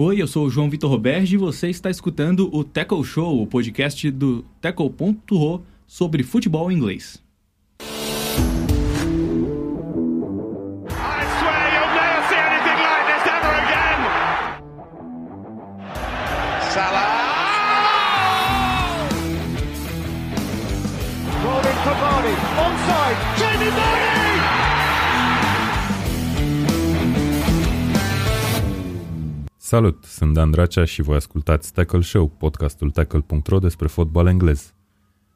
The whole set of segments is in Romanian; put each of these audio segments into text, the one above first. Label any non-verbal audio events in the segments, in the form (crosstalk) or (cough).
Oi, eu sou o João Vitor Roberge e você está escutando o Tackle Show, o podcast do Tackle.ro sobre futebol inglês. Salut, sunt Dan Dracea și voi ascultați Tackle Show, podcastul tackle.ro despre fotbal englez.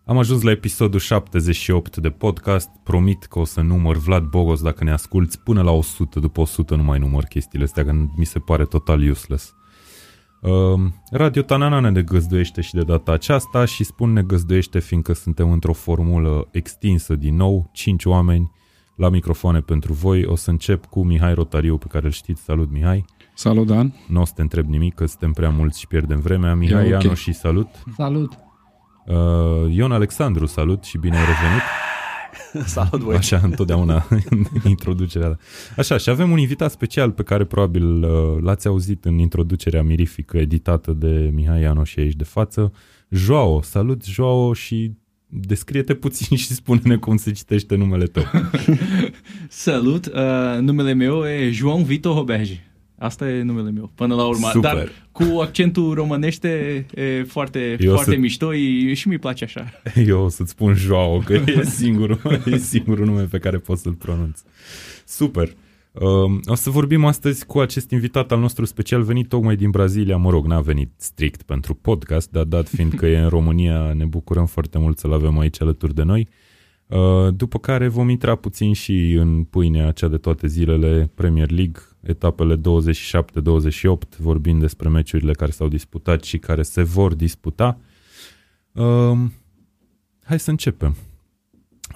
Am ajuns la episodul 78 de podcast, promit că o să număr Vlad Bogos dacă ne asculti până la 100, după 100 nu mai număr chestiile astea, că mi se pare total useless. Uh, Radio Tanana ne găzduiește și de data aceasta și spun ne găzduiește fiindcă suntem într-o formulă extinsă din nou, 5 oameni la microfoane pentru voi. O să încep cu Mihai Rotariu, pe care îl știți. Salut, Mihai! Salut, Dan. Nu o să te întreb nimic, că suntem prea mulți și pierdem vremea. Mihai E ok. Iano și salut. Salut! Uh, Ion Alexandru, salut și bine ai revenit. (laughs) Salut voi! Așa, întotdeauna în introducerea. Așa, și avem un invitat special pe care probabil uh, l-ați auzit în introducerea mirifică editată de Mihai Iano și aici de față. Joao, salut Joao și descrie-te puțin și spune-ne cum se citește numele tău. (laughs) Salut, uh, numele meu e João Vitor Roberge. Asta e numele meu, până la urmă. Super. Dar cu accentul românește e foarte, Eu foarte să- mișto e, și mi place așa. (laughs) Eu o să-ți spun Joao, că e (laughs) singurul, e singurul nume pe care pot să-l pronunț. Super! Um, o să vorbim astăzi cu acest invitat al nostru special venit tocmai din Brazilia. Mă rog, n-a venit strict pentru podcast, dar dat fiind că e în România, ne bucurăm foarte mult să-l avem aici alături de noi. Uh, După care vom intra puțin și în pâinea cea de toate zilele Premier League, etapele 27-28, vorbind despre meciurile care s-au disputat și care se vor disputa. Um, hai să începem.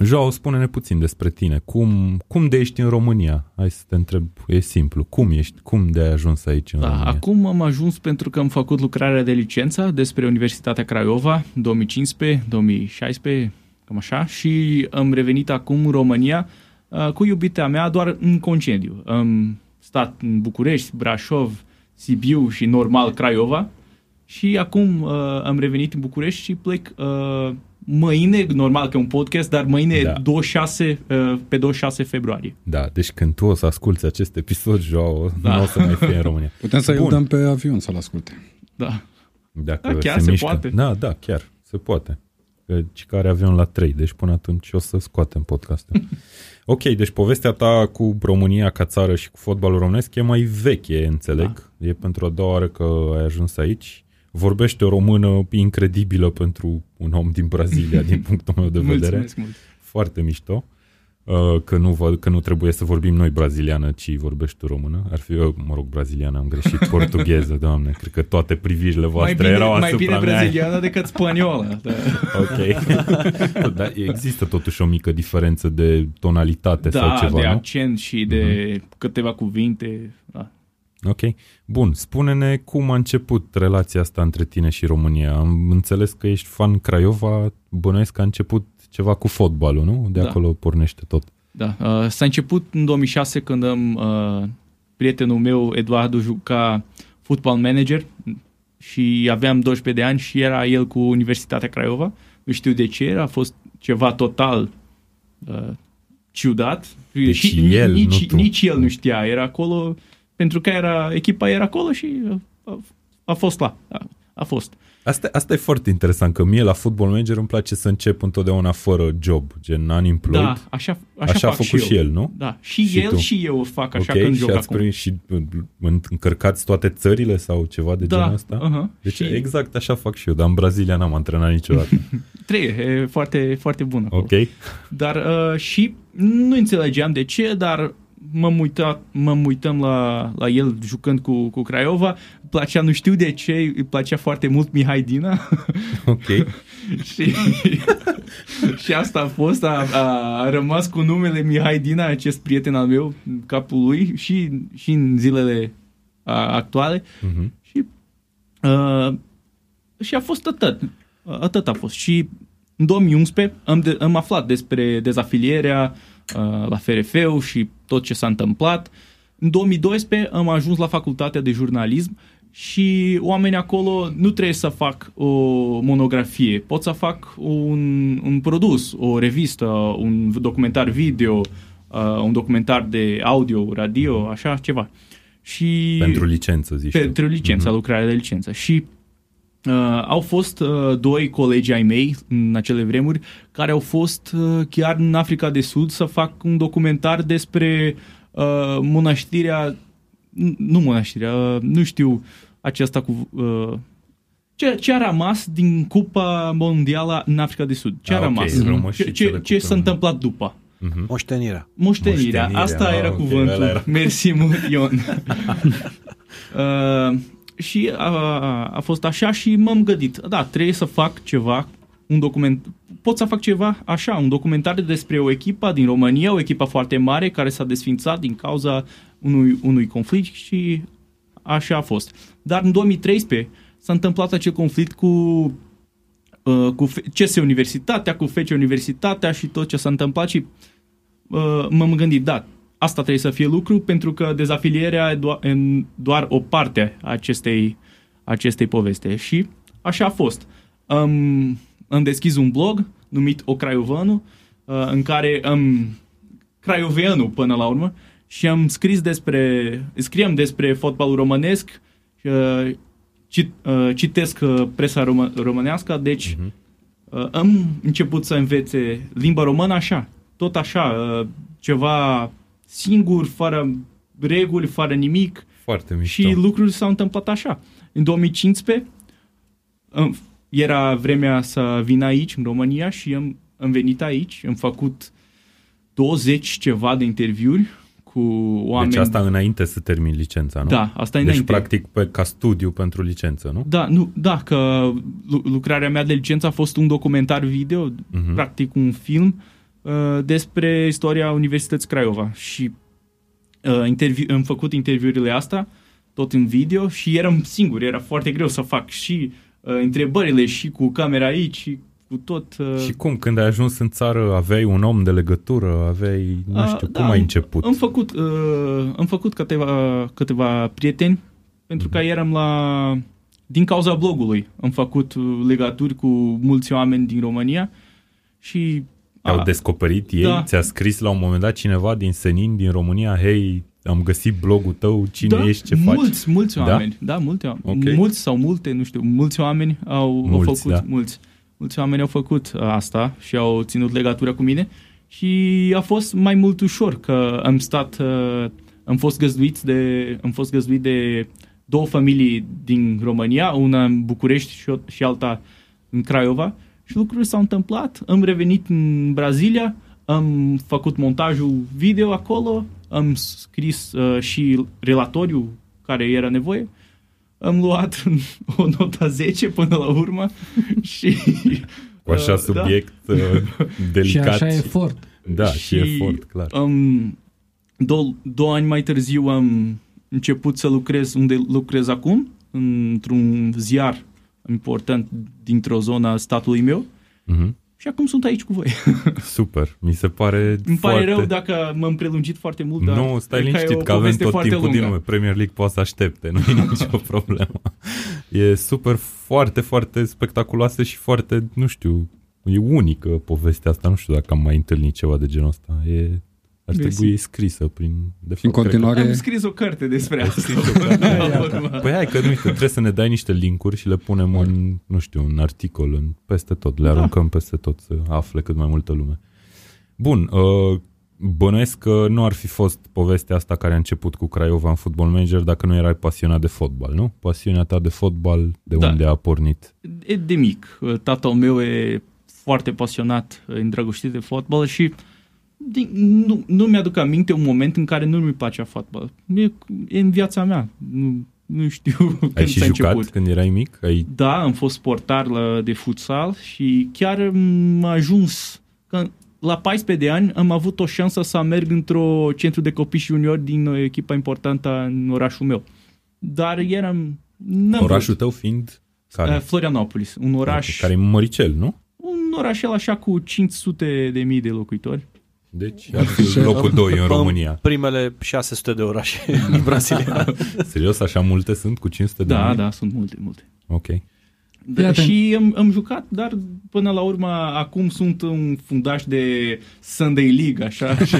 Joao, spune-ne puțin despre tine. Cum, cum de ești în România? Hai să te întreb, e simplu. Cum ești? Cum de ai ajuns aici în Da, România? acum am ajuns pentru că am făcut lucrarea de licență despre Universitatea Craiova 2015-2016, cam așa, și am revenit acum în România uh, cu iubita mea doar în concediu. Am stat în București, Brașov, Sibiu și normal Craiova și acum uh, am revenit în București și plec uh, mâine, normal că e un podcast, dar mâine Da. da. 26, uh, pe 26 februarie. Da, deci când tu o să asculti acest episod, Joao, da. Da. nu o să mai fie în România. (laughs) Putem să-i Bun. dăm pe avion să-l asculte. Da. Dacă Da, chiar se mișcă. poate. Da, da, chiar se poate. Deci care avion la 3, deci până atunci o să scoatem podcastul. (laughs) ok, deci povestea ta cu România ca țară și cu fotbalul românesc e mai veche, înțeleg. Da. E pentru a doua oară că ai ajuns aici. Vorbește o română incredibilă pentru un om din Brazilia, (laughs) din punctul meu de vedere. Mulțumesc mult. Foarte mișto. Uh, Că nu, vă- că nu trebuie să vorbim noi braziliană, ci vorbești tu română. Ar fi, eu, mă rog, braziliană, am greșit, (laughs) portugheză, doamne. Cred că toate privijile Mai voastre bine, erau mai asupra bine mea. braziliană decât spaniolă. (laughs) Da. Ok. (laughs) Dar există totuși o mică diferență de tonalitate sau da, ceva, de nu? accent și de câteva cuvinte. Da. Ok. Bun, spune-ne cum a început relația asta între tine și România. Am înțeles că ești fan Craiova, bănuiesc că a început ceva cu fotbalul, nu? De Da. acolo pornește tot. Da. Uh, s-a început în 2006 când am, uh, prietenul meu, Eduardo, juca football manager și aveam 12 de ani și era el cu Universitatea Craiova. Nu știu de ce, a fost ceva total uh, ciudat. Deci și el, nu nici, tu. nici el nu știa, era acolo pentru că era, echipa era acolo și uh, a, a fost la. A, a fost. Asta, asta e foarte interesant, că mie la Football Manager îmi place să încep întotdeauna fără job, gen unemployed. Da, așa, așa, Așa a fac făcut și, și eu. el, nu? Da, și, Și el tu. și eu fac așa ok, când și joc ați acum. prins și uh, încărcați toate țările sau ceva de Da, genul ăsta? uh-huh. Deci Și- exact așa fac și eu, dar în Brazilia n-am antrenat niciodată. (laughs) Trei, e foarte, foarte bun acolo. ok? Dar uh, și nu înțelegeam de ce, dar mă uita, mă uităm la, la el jucând cu, cu Craiova. Îmi plăcea, nu știu de ce, îi plăcea foarte mult Mihai Dina. (laughs) Ok. (laughs) și, (laughs) și asta a fost, a, a, a rămas cu numele Mihai Dina, acest prieten al meu, în capul lui și, și în zilele a, actuale. Mhm. Și, uh, și a fost atât. Atât a fost. Și în 2011 am, de, am aflat despre dezafilierea uh, la FRF și tot ce s-a întâmplat. În 2012 am ajuns la facultatea de jurnalism și oamenii acolo nu trebuie să fac o monografie, pot să fac un, un produs, o revistă, un documentar video, uh, un documentar de audio, radio, așa ceva. Și Pentru licență, zici tu. pentru licența, lucrarea de licență. Și uh, au fost uh, doi colegi ai mei în acele vremuri care au fost uh, chiar în Africa de Sud să fac un documentar despre uh, mănăștirea, n- nu mănăștirea, uh, nu știu aceasta cu... Uh, ce, ce a rămas din Cupa Mondială în Africa de Sud? Ce a Ah, ok, rămas? rămășicile Ce, ce, cu ce s-a cământ. întâmplat după? Moștenirea. Moștenirea. Moștenirea, Asta ah, era ok, cuvântul. ăla era. Mersi mult, Ion. (laughs) uh, și a, a fost așa și m-am gândit, da, trebuie să fac ceva, un document, pot să fac ceva așa, un documentar despre o echipă din România, o echipă foarte mare care s-a desfințat din cauza unui, unui conflict și așa a fost. Dar în 2013 s-a întâmplat acel conflict cu uh, cu F- CS Universitatea, cu FC Universitatea și tot ce s-a întâmplat și uh, m-am gândit, da, asta trebuie să fie lucru pentru că dezafilierea e doar, în doar o parte a acestei, acestei poveste și așa a fost. Am, am deschis un blog numit O Craiovanu uh, în care am craioveanu până la urmă și am scris despre, scriem despre fotbalul românesc uh, cit, uh, citesc uh, presa romă, românească, deci uh-huh. uh, am început să învețe limba română așa, tot așa, uh, ceva singur, fără reguli, fără nimic Foarte mișto. și lucrurile s-au întâmplat așa. În 2015 am- era vremea să vin aici, în România, și am, am venit aici, am făcut 20 ceva de interviuri cu oameni. Deci asta înainte să termin licența, nu? Da, asta deci, înainte. practic, pe, ca studiu pentru licență, nu? Da, nu, da, că lu- lucrarea mea de licență a fost un documentar video, Mhm. practic un film uh, despre istoria Universității Craiova și uh, interviu- am făcut interviurile astea tot în video și eram singur, era foarte greu să fac și uh, întrebările și cu camera aici și cu tot. Uh, Și cum, când ai ajuns în țară, aveai un om de legătură, aveai, nu Uh, știu, da, cum ai am- început? Am făcut, uh, am făcut câteva, câteva prieteni pentru că eram la... Din cauza blogului am făcut uh, legături cu mulți oameni din România și... Au a- descoperit ei? da. Ți-a scris la un moment dat cineva din Senin, din România, hei, am găsit blogul tău, cine da, ești, ce faci? mulți, mulți Da? oameni. Da, multe oameni. Ok. Mulți sau multe, nu știu, mulți oameni au, Mulți, au făcut, da. mulți, mulți oameni au făcut uh, asta și au ținut legătura cu mine și a fost mai mult ușor că am stat, uh, am fost găzduit de, am fost găzduit de două familii din România, una în București și, o- și alta în Craiova și lucrurile s-au întâmplat. Am revenit în Brazilia, am făcut montajul video acolo, am scris uh, și relatoriu care era nevoie. Am luat (laughs) o notă 10 până la urmă (laughs) și... Cu așa uh, subiect uh, (laughs) Și delicat. așa efort. Da, și, Și- efort, clar. Um, două, două ani mai târziu am început să lucrez unde lucrez acum, într-un ziar important dintr-o zonă a statului meu Mhm. și acum sunt aici cu voi. (laughs) Super, mi se pare Îmi pare foarte... rău dacă m-am prelungit foarte mult, dar Nu, stai cred liniștit e o că avem poveste tot foarte timpul din lungă. lume. Premier League poate să aștepte, nu e (laughs) nicio problemă. E super, foarte, foarte spectaculoasă și foarte, nu știu, e unică povestea asta. Nu știu dacă am mai întâlnit ceva de genul ăsta. E, ar Mersi. trebui scrisă prin... De fapt, În cred că- continuare, Am scris o carte despre asta. La urmă. Păi hai că nu uite, trebuie să ne dai niște linkuri și le punem în, nu știu, un articol, în, peste tot, le Da. aruncăm peste tot să afle cât mai multă lume. Bun, uh, bănuiesc că nu ar fi fost povestea asta care a început cu Craiova în Football Manager dacă nu erai pasionat de fotbal, nu? Pasiunea ta de fotbal, de Da. unde a pornit? E de mic. Tatăl meu e foarte pasionat, îndrăgostit de fotbal și din, nu, nu mi-aduc aminte un moment în care nu mi place fotbal. E, e în viața mea. Nu, nu știu (laughs) Ai când și s-a jucat început. când erai mic? Ai... Da, am fost portar la, de futsal și chiar m-a ajuns că la 14 de ani am avut o șansă să merg într-o centru de copii și juniori din o echipă importantă în orașul meu. Dar eram... n-am Orașul tău fiind vrut. care? Uh, Florianopolis, un oraș, Care e Măricel, nu? un orașel așa cu 500 de mii de locuitori. Deci ar fi locul 2 în România. Primele 600 de orașe (laughs) din Brazilia. (laughs) Serios, așa multe sunt cu 500 de Da, oameni? da, sunt multe, multe. Ok. Da, atent. și am, am jucat, dar până la urmă acum sunt un fundaș de Sunday League, așa. (laughs) Și,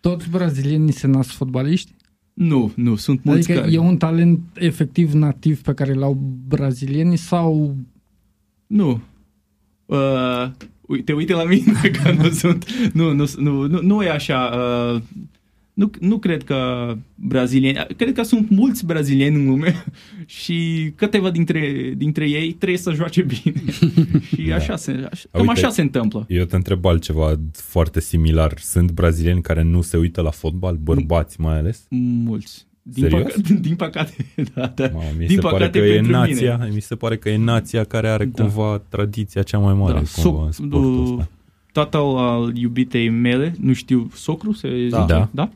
Toți brazilienii se nasc fotbaliști? nu, nu, sunt mulți Adică care... e un talent efectiv nativ pe care l-au brazilienii sau Nu. Uh, uite, uite la mine (laughs) că nu sunt... Nu, nu, nu, nu, nu e așa. Uh, nu, nu cred că brazilieni... Cred că sunt mulți brazilieni în lume (laughs) și câteva dintre, dintre ei trebuie să joace bine. (laughs) și Da. așa se, așa, cam Uite, așa se întâmplă. Eu te întreb altceva foarte similar. Sunt brazilieni care nu se uită la fotbal, bărbați mai ales? Mulți. Din, Serios? păcate, (laughs) din păcate, (laughs) da, da. Mamă, mi din se pare păcate că e pentru nația, mine. mi se pare că e nația care are Da. cumva tradiția cea mai mare Da, cumva în soc- sportul du- ăsta. tatăl al iubitei mele, nu știu, socru se Da. zice, Da. da?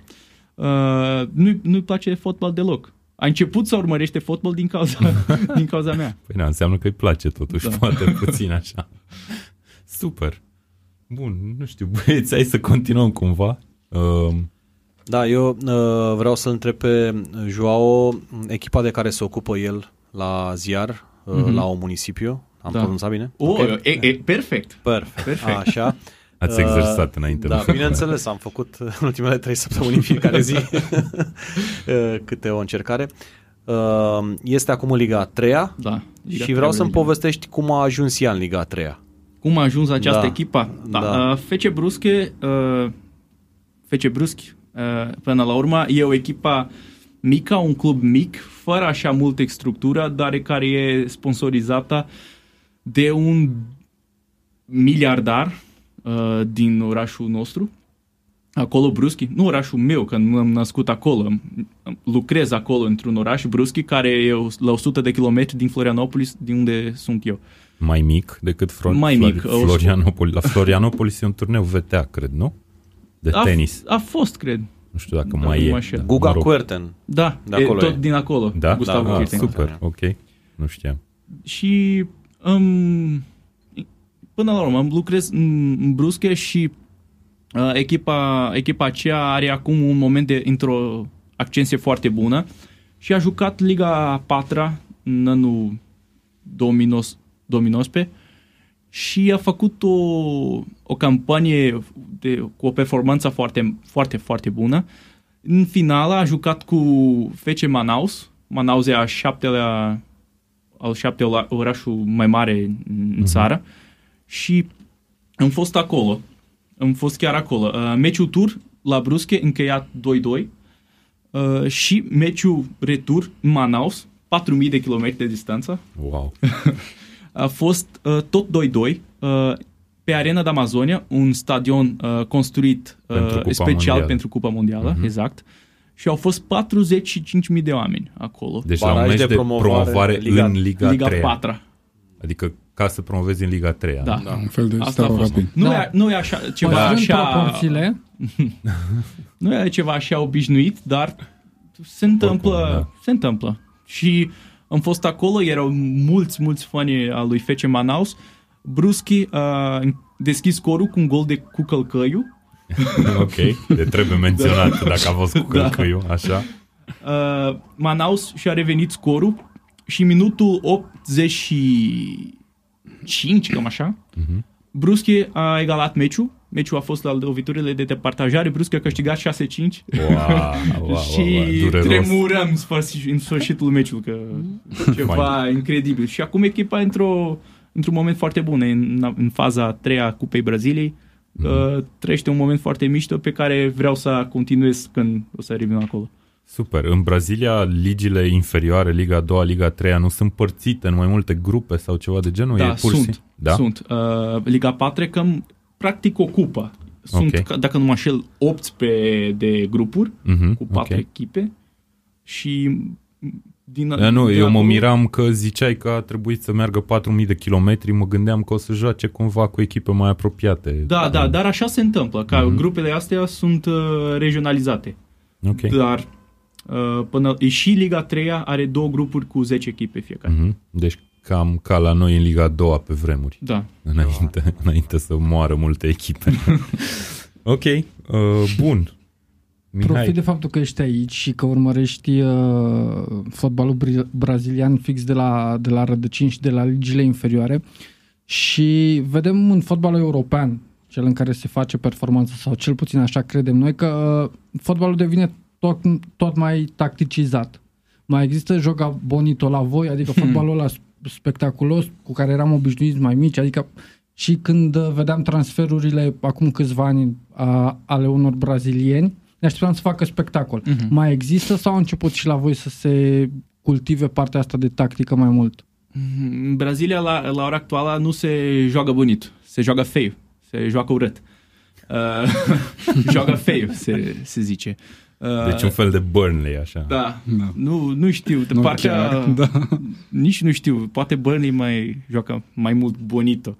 Uh, nu, nu-i place fotbal deloc. A început să urmărește fotbal din cauza, (laughs) din cauza mea. Păi da, înseamnă că îi place totuși, Da. poate puțin așa. Super. Bun, nu știu, băieți, hai să continuăm cumva. Uh, Da, eu uh, vreau să-l întreb pe Joao, echipa de care se ocupă el la ziar, uh, Mhm. la un municipiu. Am Da. pronunțat bine? Oh, Ok. e, e, perfect. Perfect. Perfect. Așa. (laughs) ați Uh, exersat înainte. Da, nu? bineînțeles, am făcut (laughs) în ultimele trei săptămâni în fiecare zi (laughs) uh, câte o încercare. Uh, Este acum în Liga a treia Da. Liga și vreau să-mi Premier povestești cum a ajuns ea în Liga a treia. Cum a ajuns această Da. echipă? Da. Da. Uh, FC Brusche, uh, FC Bruschi, uh, până la urmă, e o echipă mică, un club mic, fără așa multe structură, dar care e sponsorizată de un miliardar uh, din orașul nostru, acolo Bruschi, nu orașul meu, că nu am născut acolo, am- lucrez acolo într-un oraș, Bruschi, care e la 100 de kilometri din Florianopolis, din unde sunt eu. Mai mic decât Flor- Mai Flor- mic, o- Florianopolis. La Florianopolis e un turneu VTA, cred, nu? De A, tenis. A fost, cred. Nu știu dacă Da, mai nu e. mă înșel. Da, Guga mă rog. Kuerten. Da, De e, acolo tot e. din acolo. Da? Gustavo da, Kirten. super, ok. Nu știam. Și um, până la urmă am lucrez în, în Brusche și uh, echipa, echipa aceea are acum un moment de într-o accenție foarte bună și a jucat Liga 4 în anul 2019 2019 și a făcut o, o campanie de, cu o performanță foarte, foarte, foarte bună. În final a jucat cu FC Manaus. Manaus e a șaptelea, al șaptelea orașul mai mare în țară. Și am fost acolo. Am fost chiar acolo. Uh, meciul tur la Brusche încheiat 2-2 uh, și meciul retur în Manaus, 4000 de kilometri de distanță, Wow. (laughs) a fost uh, tot 2-2 uh, pe Arena de Amazonia, un stadion uh, construit uh, Pentru Cupa special Mondială. pentru Cupa Mondială, Mhm. exact. Și au fost 45.000 de oameni acolo. Deci la un Baraj meci de de promovare, promovare Liga- în Liga, Liga 3. 4. Adică ca să promovezi în Liga 3. Da. Da, un fel de Asta a steaua fost. rapid. Nu, Da. e, nu e așa ceva Păstrând așa, proporțiile, (laughs) nu e ceva așa obișnuit, dar se întâmplă, Oricum, da. se întâmplă. Și am fost acolo, erau mulți, mulți fani al lui FC Manaus. Bruschi a deschis scorul cu un gol de cu călcăiu. (laughs) ok. De trebuie menționat dacă a fost cu Da. călcăiu, așa. Uh, Manaus și-a revenit scorul și minutul 85, cam așa, Mhm. Bruschi a egalat meciul. Meciul a fost la loviturile de departajare. Bruschi a câștigat 6-5 Wow, wow, (laughs) wow, și wow, dureros. tremurăm în sfârșit- în sfârșitul meciului, că ceva incredibil. Și acum echipa într-o, într-un moment foarte bun, în, în faza a treia a Cupei Braziliei. Mhm. Uh, trăiește un moment foarte mișto pe care vreau să continuez când o să revin acolo. Super. În Brazilia, ligile inferioare, Liga a doua, Liga a treia, nu sunt părțite în mai multe grupe sau ceva de genul? Da, e pur și sunt. simplu- Da? Sunt. Uh, Liga 4 cam practic o cupă. Sunt, Ok. ca- dacă nu mă înșel, 8 pe, de grupuri Mhm, cu 4 ok. echipe și din, Da, nu, din eu mă acolo- miram că ziceai că a trebuit să meargă 4000 de kilometri, mă gândeam că o să joace cumva cu echipe mai apropiate. Da, da, dar așa se întâmplă, că Mhm. grupele astea sunt uh, regionalizate. Ok. Dar uh, până și Liga 3 are două grupuri cu 10 echipe fiecare. Mhm. Deci cam ca la noi în Liga a doua pe vremuri, Da. înainte, înainte să moară multe echipe. (laughs) ok, uh, bun. Profit Mihai, de faptul că ești aici și că urmărești uh, fotbalul bri- brazilian fix de la, de la rădăcini și de la ligile inferioare și vedem în fotbalul european, cel în care se face performanță sau cel puțin așa credem noi, că uh, fotbalul devine tot, tot mai tacticizat. Mai există joga bonito la voi, adică (laughs) fotbalul ăla spectaculos cu care eram obișnuiți mai mici, adică și când uh, vedeam transferurile acum câțiva ani a, ale unor brazilieni, ne așteptam să facă spectacol. Mhm. Mai există sau a început și la voi să se cultive partea asta de tactică mai mult? În Brazilia, la, la ora actuală, nu se joacă bonit, se joacă feio, se joacă urât. Uh, (laughs) joacă feio, se, se zice. Uh, deci un fel de Burnley, așa. Da, Da. nu, nu știu, de Nu partea, chiar, da. (laughs) nici nu știu, poate Burnley mai joacă mai mult bonito.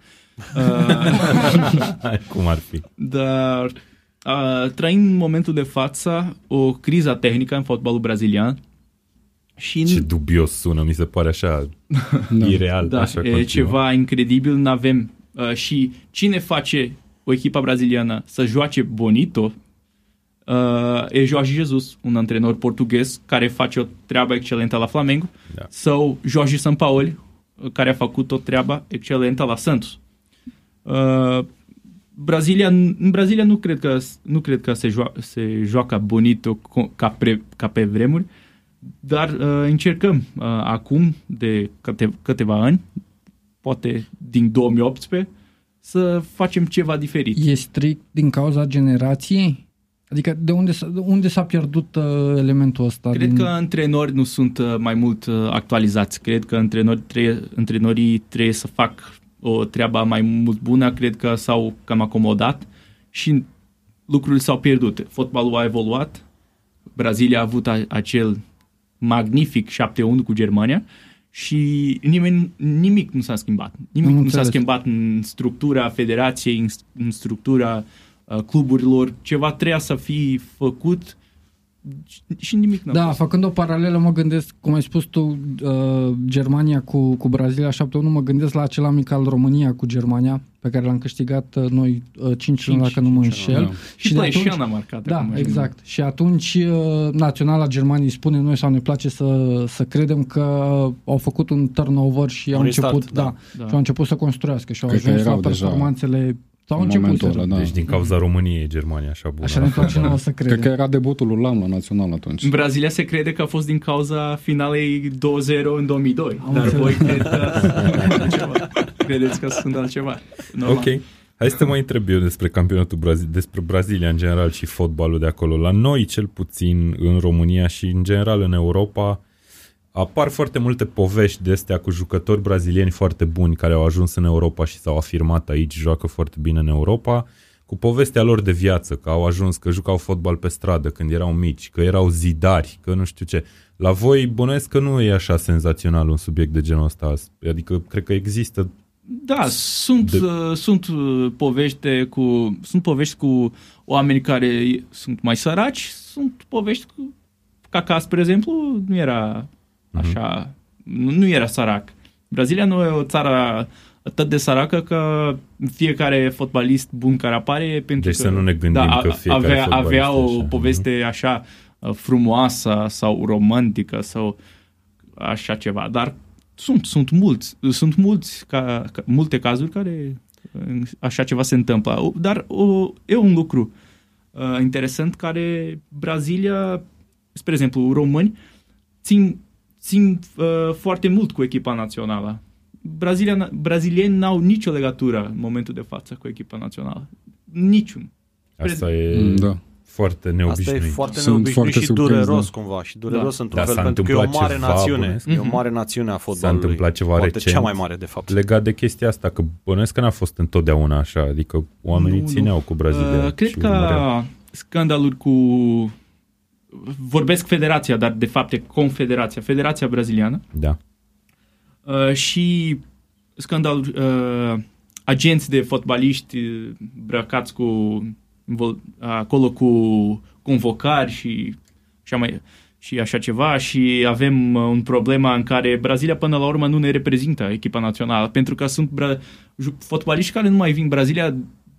Uh, (laughs) Cum ar fi? dar uh, trăim în momentul de față o criză tehnică în fotbalul brazilian și Ce dubios sună, mi se pare așa (laughs) Da. ireal. Da, așa e continuă. ceva incredibil, nu avem uh, și cine face o echipă braziliană să joace bonito uh, e Jorge Jesus, un antrenor portughez care face o treabă excelentă la Flamengo, Da. sau Jorge Sampaoli, uh, care a făcut o treabă excelentă la Santos. Uh, Brazilia, în Brazilia nu cred că, nu cred că se, joa, se joacă bonito co- ca, pre, ca pe vremuri, dar uh, încercăm uh, acum de câte, câteva ani, poate din 2018, să facem ceva diferit. E strict din cauza generației? Adică de unde, s-a- de unde s-a pierdut uh, elementul ăsta? Cred din... că antrenori nu sunt uh, mai mult uh, actualizați. Cred că antrenori trebuie, antrenorii trebuie să fac o treabă mai mult bună. Cred că s-au cam acomodat și lucrurile s-au pierdut. Fotbalul a evoluat. Brazilia a avut a, acel magnific 7-1 cu Germania și nimeni, nimic nu s-a schimbat. Nimic Am nu s-a înțeles. schimbat în structura federației, în, în structura uh, cluburilor. Ceva trebuia să fie făcut și- și nimic n-a Da, fost. făcând o paralelă, mă gândesc, cum ai spus tu, uh, Germania cu, cu Brazilia 7-1, mă gândesc la acel amic al România cu Germania, pe care l-am câștigat uh, noi uh, 5-1, Cinci, dacă nu mă 5-1, înșel. da. Și, de și atunci- Pleșan a marcat. Da, acum, exact. Și atunci uh, Naționala Germaniei spune noi sau ne place să, să credem că au făcut un turnover și au restart, început, da, da. Da. și au început să construiască și au Cred că ajuns la erau deja performanțele sau au în început momentul să ăla, da. Deci din cauza României e Germania așa bună. Așa ne place nouă să credem. Cred că era debutul lui Lam la național atunci. În Brazilia se crede că a fost din cauza finalei 2-0 în 2002. Am dar înțeles. voi cred că altceva. credeți că sunt altceva. Normal. Ok. Hai să te mai întreb eu despre campionatul Brazi- despre Brazilia în general și fotbalul de acolo. La noi, cel puțin în România și în general în Europa, apar foarte multe povești de astea cu jucători brazilieni foarte buni care au ajuns în Europa și s-au afirmat aici, joacă foarte bine în Europa, cu povestea lor de viață, că au ajuns, că jucau fotbal pe stradă când erau mici, că erau zidari, că nu știu ce. La voi bănuiesc că nu e așa senzațional un subiect de genul ăsta. Adică cred că există Da, sunt, De- de... uh, sunt uh, povești cu sunt povești cu oameni care sunt mai săraci, sunt povești cu ca ca, spre exemplu, nu era așa, nu, nu era sărac. Brazilia nu e o țară atât de săracă că fiecare fotbalist bun care apare e pentru Deci că să nu ne gândim da, că fiecare avea, fotbalist avea e o așa. poveste așa uh, frumoasă sau romantică sau așa ceva, dar sunt, sunt mulți, sunt mulți ca, ca, multe cazuri care uh, așa ceva se întâmplă. O- Dar o, e un lucru uh, interesant care Brazilia, spre exemplu, români, țin, țin uh, foarte mult cu echipa națională. Brazilia, brazilieni n-au nicio legătură în momentul de față cu echipa națională. Niciun. Asta e Mm, Da. foarte Asta e neobișnuit. foarte Sunt neobișnuit foarte și surprins, dureros da. cumva și dureros Da. într-un Da, fel s-a pentru că e o întâmplat mare ceva, națiune. bănuiesc. E o Mhm. mare națiune a fotbalului. întâmplat ceva Poate recent. cea mai mare de fapt. Legat de chestia asta, că bănuiesc că n-a fost întotdeauna așa, adică oamenii Nu, nu. țineau cu Brazilia. Uh, cred și că urmăreau. scandalul cu vorbesc federația, dar de fapt e confederația, Federația Braziliană. Da. uh, și scandalul uh, agenți de fotbaliști uh, brăcați cu vol- acolo cu convocari și așa mai și așa ceva. Și avem uh, un problema în care Brazilia până la urmă nu ne reprezintă echipa națională pentru că sunt bra- ju- fotbaliști care nu mai vin în Brazilia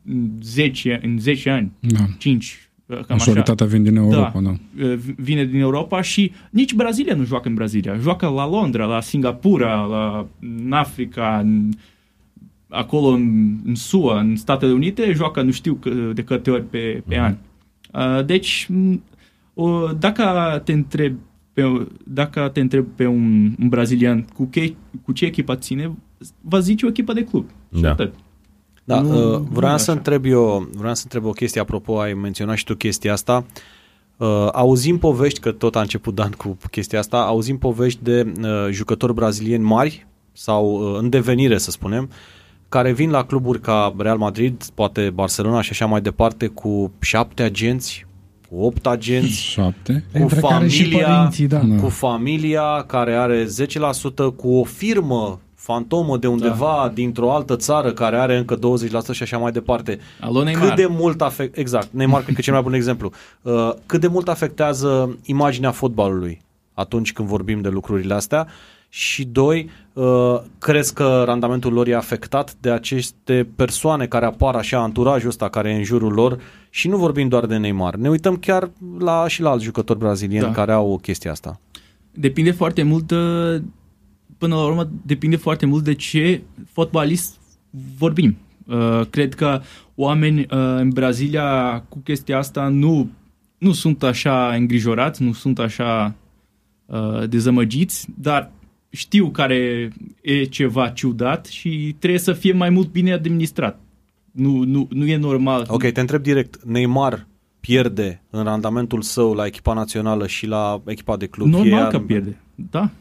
în 10, în 10 ani, Da. 5, uh, cam așa. Majoritatea vin din Europa, da. Uh, vine din Europa și nici Brazilia nu joacă în Brazilia. Joacă la Londra, la Singapura, la în Africa, în, acolo în, în SUA, în Statele Unite, joacă nu știu că- de câte ori pe, pe an. Uh, Deci, m, o, dacă te întreb pe, dacă te întreb pe un, un brazilian cu, che, cu ce echipă ține, va zice o echipă de club. Și Da. atât. Da, Nu- uh, nu vreau e să așa. întreb eu, vreau să întreb o chestie, apropo, ai menționat și tu chestia asta. Uh, auzim povești, că tot a început Dan cu chestia asta, auzim povești de uh, jucători brazilieni mari sau uh, în devenire, să spunem, care vin la cluburi ca Real Madrid, poate Barcelona și așa mai departe, cu șapte agenți, cu opt agenți, (laughs) Șapte. cu Între care și familia, părinții, da. Da. cu familia care are 10%, cu o firmă fantomă de undeva da. dintr-o altă țară care are încă 20% și așa mai departe. Alo, Neymar. Cât de mult afect, exact, Neymar cred că e cel mai bun exemplu. Uh, cât de mult afectează imaginea fotbalului atunci când vorbim de lucrurile astea și doi, uh, crezi că randamentul lor e afectat de aceste persoane care apar așa, anturajul ăsta care e în jurul lor și nu vorbim doar de Neymar. Ne uităm chiar la și la alți jucători brazilieni Da. care au chestia asta. depinde foarte mult uh, până la urmă depinde foarte mult de ce fotbalist vorbim. Uh, cred că oameni uh, în Brazilia cu chestia asta nu, nu sunt așa îngrijorați, nu sunt așa uh, dezamăgiți, dar știu care e ceva ciudat și trebuie să fie mai mult bine administrat. Nu, nu, nu e normal. Ok, te întreb direct. Neymar pierde în randamentul său la echipa națională și la echipa de club? Normal Fie că pierde. Da, si-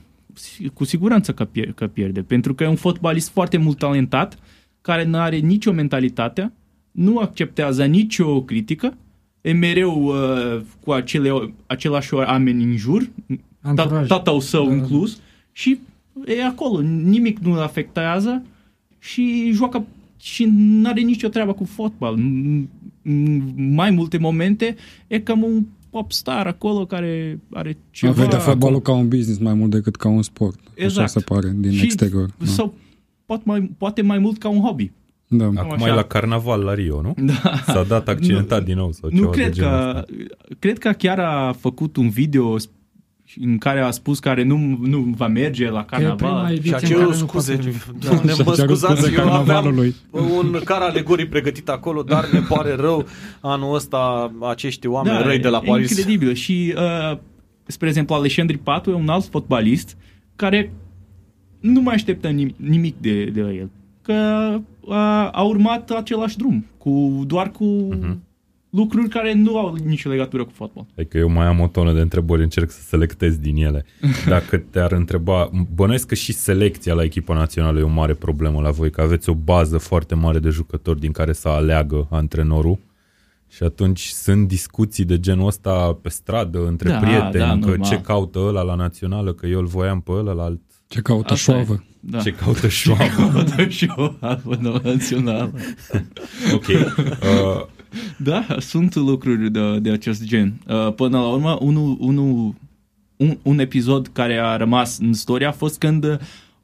cu siguranță că pierde, că pierde. Pentru că e un fotbalist foarte mult talentat, care nu are nicio mentalitate, nu acceptează nicio critică, e mereu uh, cu acele, același oameni în jur, Anturaj. ta- tatăl său Da. inclus, și e acolo, nimic nu îl afectează și joacă și nu are nicio treabă cu fotbal. În- în mai multe momente e cam un popstar acolo care are ceva... Ceva... Vede fotbalul ca un business mai mult decât ca un sport. Exact. Așa se pare din și, exterior. Da. Sau poate mai, poate mai mult ca un hobby. Da. Acum așa. e la carnaval la Rio, nu? Da. S-a dat accidentat din nou sau Nu ceva cred de genul că, ăsta. cred că chiar a făcut un video în care a spus care nu, nu va merge la Că e prima carnaval. ediție Și a în cerut care nu scuze. poate- Doamne, Și-a mă cerut scuzați, scuze eu aveam carnavalului. un car alegorii pregătit acolo, dar ne pare rău anul ăsta acești oameni da, răi de la e Paris. incredibil. Și, uh, spre exemplu, Alexandri Patu e un alt fotbalist care nu mai așteptă nim- nimic de, de la el. Că a, a urmat același drum, cu, doar cu Mhm. Lucruri care nu au nicio legătură cu fotbal. Adică eu mai am o tonă de întrebări, încerc să selectez din ele. (laughs) Dacă te-ar întreba, bănuiesc că și selecția la echipa națională e o mare problemă la voi, că aveți o bază foarte mare de jucători din care să aleagă antrenorul și atunci sunt discuții de genul ăsta pe stradă, între Da, prieteni, da, că normal. ce caută ăla la națională, că eu îl voiam pe ăla la alt... Ce caută Asta e. șoavă. Da. Ce caută șoamă. Dă și (laughs) o albă națională. ok. Uh, Da, sunt lucruri de, de acest gen. Uh, Până la urmă, unul, unul, un, un episod care a rămas în istorie a fost când uh,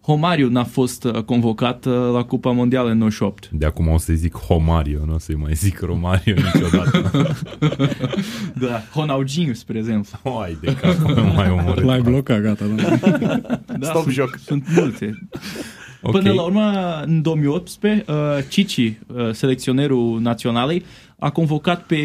Homariu n-a fost uh, convocat uh, la Cupa Mondială în 98. de acum o să zic Homario, nu o să-i mai zic Romario niciodată. (laughs) Da, Ronaldinho, spre exemplu. Hai de cap, mai omorât. L-ai blocat, gata. Da. Da, Stop sunt, joc. Sunt multe. Ok. Până la urmă, în 2018, uh, Cici, uh, selecționerul naționalei, a convocat pe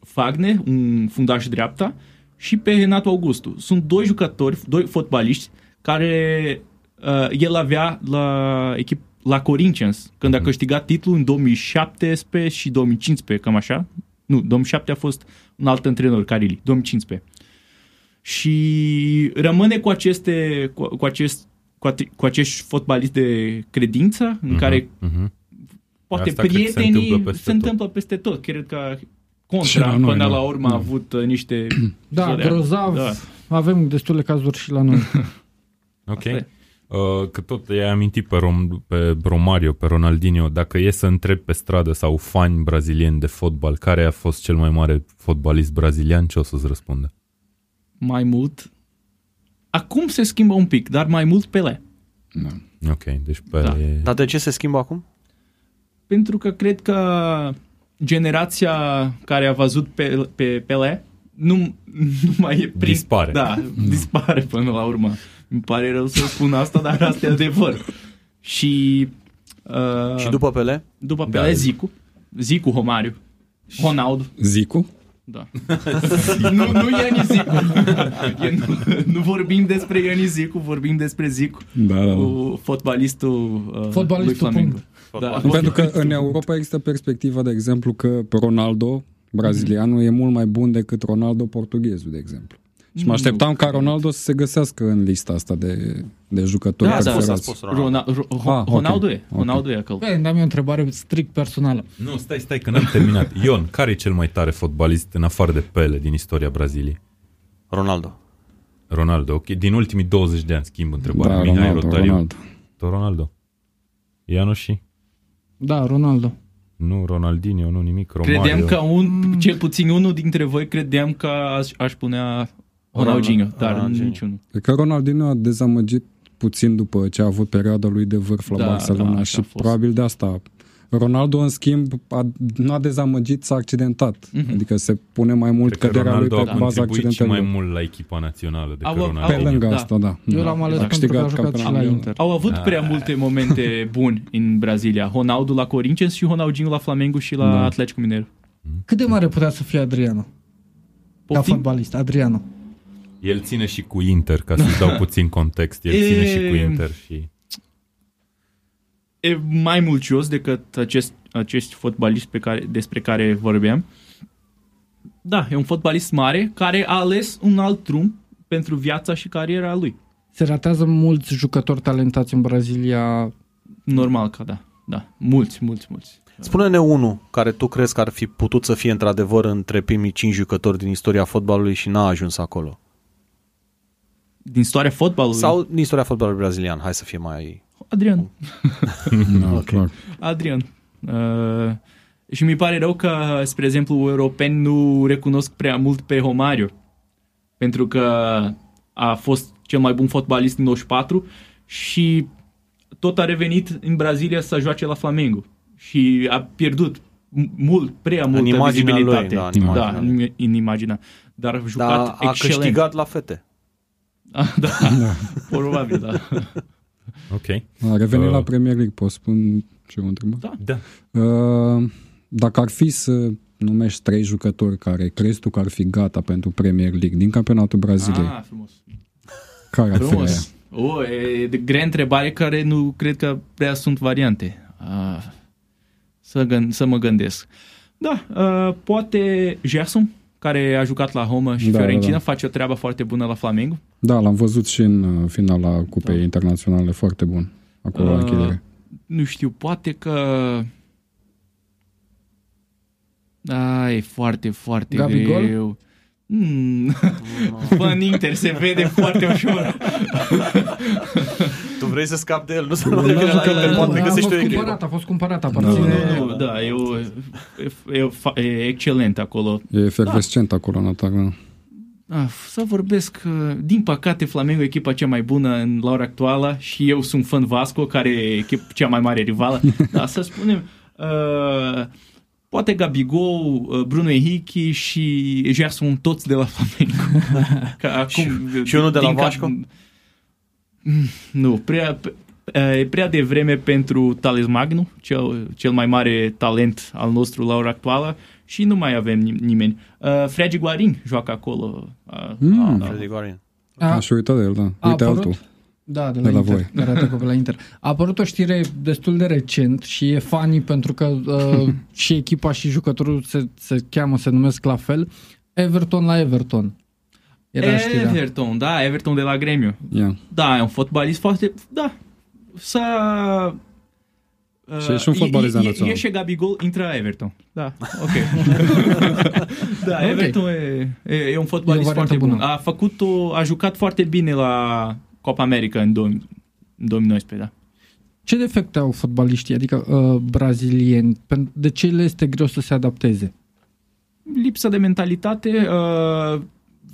Fagne, un fundaș dreapta, și pe Renato Augustu. Sunt doi jucători, doi fotbaliști, care uh, el avea la echip la Corinthians, când a câștigat titlul în 2017 și 2015, cam așa. Nu, 2007 a fost un alt antrenor, Carili, 2015. Și rămâne cu aceste, cu, cu acest cu, ate- cu acești fotbaliști de credință, în Mhm, care mhm. poate Asta cred că se prietenii întâmplă peste se tot. întâmplă peste tot. Cred că Și contra, la noi, până da. la urmă, a Da. avut uh, niște... Da, zone- grozav. Da. Avem destule cazuri și la noi. (laughs) Ok. Asta e. Uh, că tot i-ai amintit pe, Rom, pe Romario, pe Ronaldinho, dacă e să întreb pe stradă sau fani brazilieni de fotbal, care a fost cel mai mare fotbalist brazilian, ce o să-ți răspundă? mai mult. Acum se schimbă un pic, dar mai mult Pele. Da. Ok, deci pe Da. e... Dar de ce se schimbă acum? Pentru că cred că generația care a văzut pe, pe Pele nu, nu mai e prin... Dispare. Da, dispare până la urmă. Îmi pare rău să spun asta, dar asta e adevăr. Și, uh, Și după Pele? după Da. Pele, Zicu. Zicu, Romariu. Ronaldo. Zicu? Da. (laughs) nu, nu Iani Zicu. E, nu, nu vorbim despre Iani Zicu, vorbim despre Zicu, Da, da, da. cu fotbalistul, uh, Fotbalistul, lui Flamengo. punct. Da, Pentru că în Europa există perspectiva, de exemplu, că Ronaldo, brazilianul, e mult mai bun decât Ronaldo, portughezul, de exemplu. Și mă Nu așteptam ca cred. Ronaldo să se găsească în lista asta de, de jucători Da, da, a preferați. spus Ronaldo. Ronaldo, Ro- Ah, ok. Ronaldo e, Ok. Ronaldo e acolo. Bine, dar mi-e o întrebare strict personală. Nu, stai, stai, că n-am terminat. Ion, care e cel mai tare fotbalist în afară de Pele din istoria Braziliei? Ronaldo. Ronaldo, ok. Din ultimii 20 de ani schimb întrebarea. Da, Mihai Ronaldo, Rotariu. Ronaldo. Tot Ronaldo. Ianu și? Da, Ronaldo. Nu, Ronaldinho, nu nimic. Romario. Credeam că un, cel puțin unul dintre voi credeam că aș, aș punea Ronaldinho, dar Ronaldinho. niciunul. Cred că Ronaldinho a dezamăgit puțin după ce a avut perioada lui de vârf la Da, Barcelona da, așa și a fost. probabil de asta. Ronaldo, în schimb, a, nu a dezamăgit, s-a accidentat. Mhm. Adică se pune mai mult Cred că căderea lui Ronaldo pe a baza contribuit și mai accidentelor. mult la echipa națională decât Au- au- Pe Ronaldo. lângă Da. asta, da. Eu Da. l-am ales A pentru că a câștigat jucat și la campionatul. Inter. Au avut Ah. prea multe momente buni în Brazilia. Ronaldo la Corinthians și Ronaldinho la Flamengo și la Da. Atletico Mineiro. Cât de mare putea să fie Adriano? Ca Poftim? fotbalist, Adriano. El ține și cu Inter, ca să-ți dau (laughs) puțin context. El E- ține și cu Inter și... E mai mult jos decât acest, acest fotbalist pe care, despre care vorbeam. Da, e un fotbalist mare care a ales un alt drum pentru viața și cariera lui. Se ratează mulți jucători talentați în Brazilia. Normal că da. Da, mulți, mulți, mulți. Spune-ne unul care tu crezi că ar fi putut să fie într-adevăr între primii cinci jucători din istoria fotbalului și n-a ajuns acolo. Din istoria fotbalului. Sau din istoria fotbalului brazilian, hai să fie mai... Adrian. (laughs) Da, clar. Adrian. Uh, și mi pare rău că, spre exemplu, europeni nu recunosc prea mult pe Romario. Pentru că a fost cel mai bun fotbalist în 94 și tot a revenit în Brazilia să joace la Flamengo. Și a pierdut m- mult, prea multă imaginea lui, vizibilitate. da, în imaginea da, lui. în, în imaginea. Dar a jucat Dar a excelent. câștigat la fete. (laughs) Ah, da, probabil, da. Ok. A revenit Uh. la Premier League, pot spun ce o întrebare? Da. Da. Uh, dacă ar fi să numești trei jucători care crezi tu că ar fi gata pentru Premier League din campionatul Braziliei, Ah, frumos. care ar fi aia? Frumos. O, e de grea întrebare care nu cred că prea sunt variante. Uh, să, gând, să mă gândesc. Da, uh, poate Gerson, care a jucat la Roma și Da, Fiorentina, da, da. face o treabă foarte bună la Flamengo. Da, l-am văzut și în uh, finala Cupei Da. Internaționale, foarte bun. Acolo la Uh, închidere. Nu știu, poate că... Da, e foarte, foarte Gabigol? greu. Mm. Bă, în Inter se vede foarte ușor. (laughs) Tu vrei să scapi de el, nu să Nu, nu nu, devine la că Inter, la- poate a găsești fost o echipă. cumpărat, a fost cumpărat, Da, aparține. Nu, nu, da, e, o, e, e, fa- e excelent acolo. E efervescent acolo în atac. Da. Ah, să vorbesc, uh, din păcate Flamengo e echipa cea mai bună în la ora actuală și eu sunt fan Vasco, care e echipa cea mai mare rivală. (laughs) Dar să spunem, uh, poate Gabigol, uh, Bruno Henrique și Gerson toți de la Flamengo. (laughs) Că acum, și unul de la din cap- Vasco? Mm, Nu, prea, e prea devreme pentru Thales Magno, cel, cel mai mare talent al nostru la ora actuală și nu mai avem nim- nimeni. Uh, Fregi Guarin joacă acolo. Uh, Mm. da. Freddy Guarin. A, Aș uita de el, da. a Uite apărut? altul. Da, de De la, la Inter, voi. care a trecut pe la Inter. A apărut o știre destul de recent și e funny pentru că uh, (laughs) și echipa și jucătorul se, se cheamă, se numesc la fel. Everton la Everton. Era știrea. Everton, da, Everton de la Grêmio. Ia. Da, e un fotbalist foarte... Da, să... Uh, Și e și un fotbalist e, e, național. e și Gabigol, intră Everton. Da, ok. (laughs) da, Ok. Everton e, e, e un fotbalist E o variantă foarte bun. bună. A făcut o, a jucat foarte bine la Copa America în, dou- în 2019, da. Ce defecte au fotbaliștii, adică uh, brazilieni? Pen- De ce le este greu să se adapteze? lipsa de mentalitate, uh,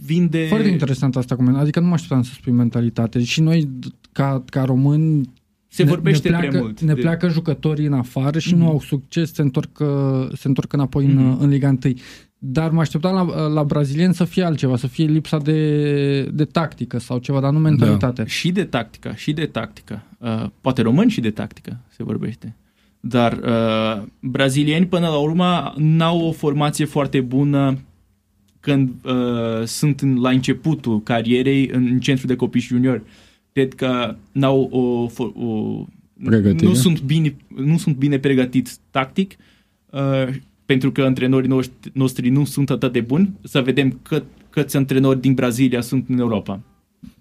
vin de... Foarte interesant asta cu men- Adică nu mă așteptam să spui mentalitate. Și noi, d- ca, ca români, Se vorbește ne pleacă, prea mult. Ne de- pleacă jucătorii în afară și Mhm. nu au succes, se întorc, uh, se întorc înapoi în, Mhm. în Liga 1. Dar mă așteptam la, la brazilieni să fie altceva, să fie lipsa de, de tactică sau ceva, dar nu mentalitate. Și de tactică, și de tactică. Uh, poate român și de tactică se vorbește. Dar uh, brazilieni până la urmă n-au o formație foarte bună când uh, sunt în, la începutul carierei în centru de copii și juniori. Cred că n-au o, fo- o Pregătire. nu sunt bine nu sunt bine pregătiți tactic uh, pentru că antrenorii noștri, noștri nu sunt atât de buni. Să vedem cât, câți antrenori din Brazilia sunt în Europa.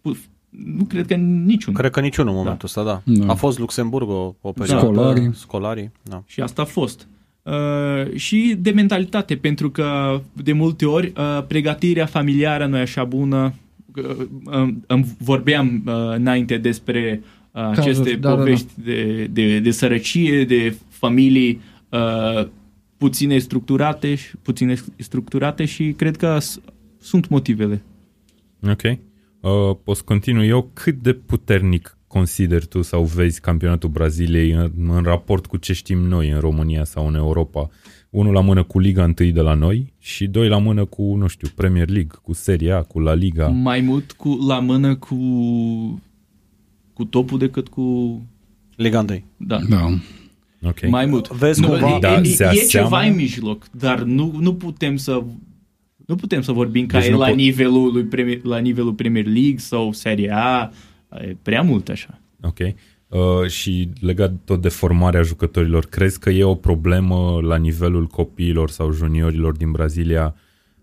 Puf, Nu cred că niciun. Cred că niciunul în momentul ăsta, da. Da. A fost Luxemburg o, o perioadă. Scolarii. Scolarii, da. Și asta a fost. Uh, și de mentalitate, pentru că de multe ori uh, pregătirea familiară nu e așa bună. Uh, um, îmi vorbeam uh, înainte despre uh, aceste da, da, da. povești De, de, de sărăcie, de familii uh, puține structurate, și- puține structurate și cred că s- sunt motivele. Ok. Uh, poți continui eu. Cât de puternic consideri tu sau vezi campionatul Braziliei în, în raport cu ce știm noi în România sau în Europa? Unul la mână cu Liga 1 de la noi și doi la mână cu, nu știu, Premier League, cu Serie A, cu La Liga. Mai mult cu, la mână cu, cu topul decât cu... Liga 1. Da. Da. Ok. Mai mult. Vezi nu, cumva- e, Da, e, se e aseamă- ceva în mijloc, dar nu, nu putem să nu putem să vorbim ca Deci e nu la, pot- nivelul lui Premier, la nivelul Premier League sau Serie A. E prea mult așa. Ok. Uh, și legat tot de formarea jucătorilor, crezi că e o problemă la nivelul copiilor sau juniorilor din Brazilia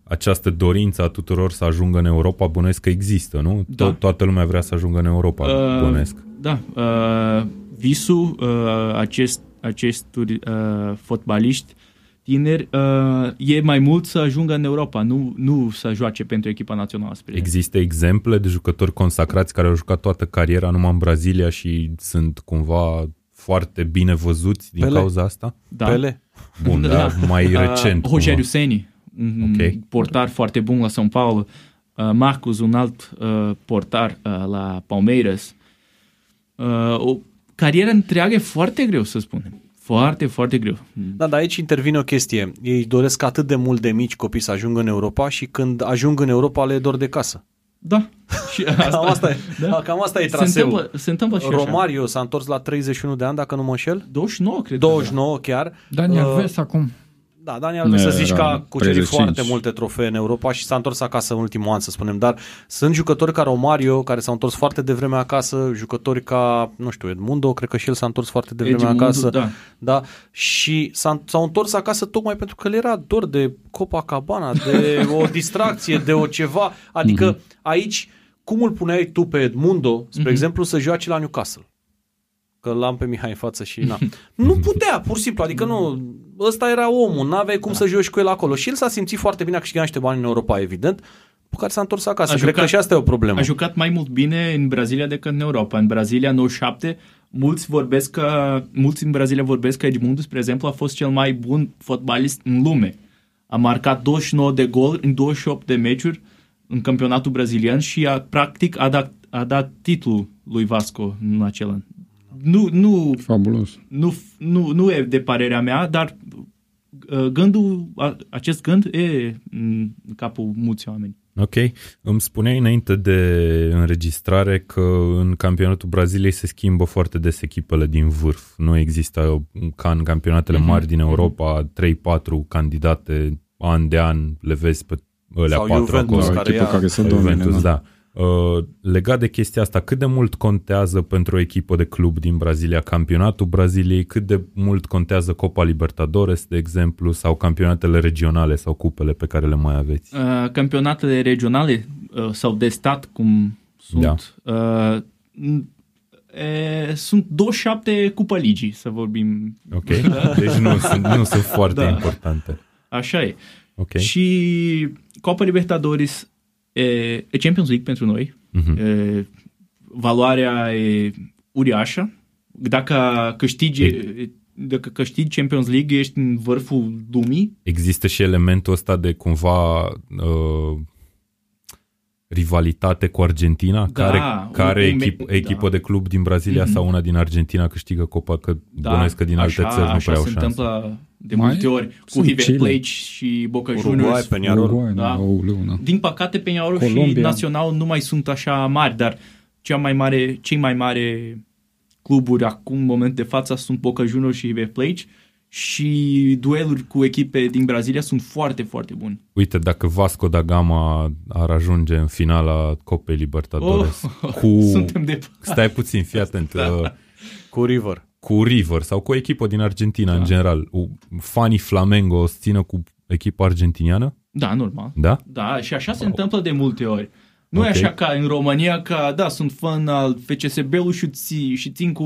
această dorință a tuturor să ajungă în Europa? Bănuiesc că există, nu? Da. To- toată lumea vrea să ajungă în Europa, uh, bănuiesc. Da. Uh, visul uh, acest, acestor uh, fotbaliști tineri uh, e mai mult să ajungă în Europa, nu, nu să joace pentru echipa națională. Spre Există exemple de jucători consacrați care au jucat toată cariera numai în Brazilia și sunt cumva foarte bine văzuți din Pele. cauza asta? da. Pele. Bun, (laughs) Da. dar mai recent. Uh, Rogério cumva. Ceni, un Ok. portar foarte bun la São Paulo. Uh, Marcos, un alt uh, portar uh, la Palmeiras. Uh, o carieră întreagă e foarte greu să spunem. Foarte, foarte greu. Da, dar aici intervine o chestie. Ei doresc atât de mult de mici copii să ajungă în Europa și când ajung în Europa le e dor de casă. Da. (laughs) Și Cam asta e, Da. cam asta e Se traseul. întâmplă, se întâmplă și așa. Romario s-a întors la 31 de ani, dacă nu mă înșel. 29, cred. 29 chiar. Dani Uh, Alves acum. Da, Dani Alves să Ne, zici că era a cucerit 35. foarte multe trofee în Europa și s-a întors acasă în ultimul an, să spunem, dar sunt jucători ca Romario, care s-au întors foarte devreme acasă, jucători ca, nu știu, Edmundo, cred că și el s-a întors foarte devreme Edmundo, acasă. da. da, și s-a, s-au întors acasă tocmai pentru că le era dor de Copacabana, de o (laughs) distracție, de o ceva. Adică aici, cum îl puneai tu pe Edmundo, spre exemplu, să joace la Newcastle? Că l-am pe Mihai în față și na. (laughs) Nu putea, pur și simplu, adică nu, ăsta era omul, n-aveai cum să joci cu el acolo. Și el s-a simțit foarte bine, a câștigat niște bani în Europa, evident, cu care s-a întors acasă. A Cred jucat- că și asta e o problemă. A jucat mai mult bine în Brazilia decât în Europa. În Brazilia 97, mulți vorbesc că mulți în Brazilia vorbesc că Edmundo, spre exemplu, a fost cel mai bun fotbalist în lume. A marcat 29 de gol în 28 de meciuri în campionatul brazilian și a, practic a dat, a dat titlul lui Vasco în acel an. Nu, nu, Fabulos. nu, nu, nu e de părerea mea, dar uh, gândul, a- acest gând e în capul mulți oameni. Ok. Îmi spuneai înainte de înregistrare că în campionatul Braziliei se schimbă foarte des echipele din vârf. Nu există ca în campionatele Mhm. mari din Europa 3-4 candidate an de an, le vezi pe alea Sau patru Juventus, acolo. Da, o care echipă ia- care să Sau domine. Juventus, da. Da. Uh, legat de chestia asta, cât de mult contează pentru o echipă de club din Brazilia campionatul Braziliei, cât de mult contează Copa Libertadores, de exemplu, sau campionatele regionale sau cupele pe care le mai aveți? Uh, campionatele regionale uh, sau de stat, cum sunt, uh, n- e, sunt 27 cupa ligii, să vorbim. Ok? Deci nu sunt, nu sunt foarte Da. importante. Așa e. Ok. Și Copa Libertadores e, e Champions League pentru noi. Mhm. E, valoarea e uriașă. Dacă câștigi, dacă câștigi Champions League, ești în vârful lumii. Există și elementul ăsta de cumva uh, rivalitate cu Argentina? Da, care un- care un- echip, da. echipă de club din Brazilia Mhm. sau una din Argentina câștigă Copa? Că da, bănuiesc că din alte așa, țări nu așa prea au se șanse. întâmplă de Mai multe ori cu sunt River Chile. Plate și Boca Uruguay, Juniors. Peñarol. Uruguay, da. Da. Aoleu, da. Din păcate, Peñarol și Colombia. Național nu mai sunt așa mari, dar cea mai mare, cei mai mari cluburi acum, în moment de față, sunt Boca Juniors și River Plate și dueluri cu echipe din Brazilia sunt foarte, foarte bune. Uite, dacă Vasco da Gama ar ajunge în finala Copei Libertadores Oh, (laughs) cu... Suntem de... Stai puțin, fii atent. Da. Cu River. Cu River sau cu o echipă din Argentina da. în general. U- Fanii Flamengo o să țină cu echipa argentiniană? Da, normal. Da? Da, și așa se întâmplă de multe ori. Nu Ok. e așa ca în România, că da, sunt fan al FCSB-ului și, ții, și țin cu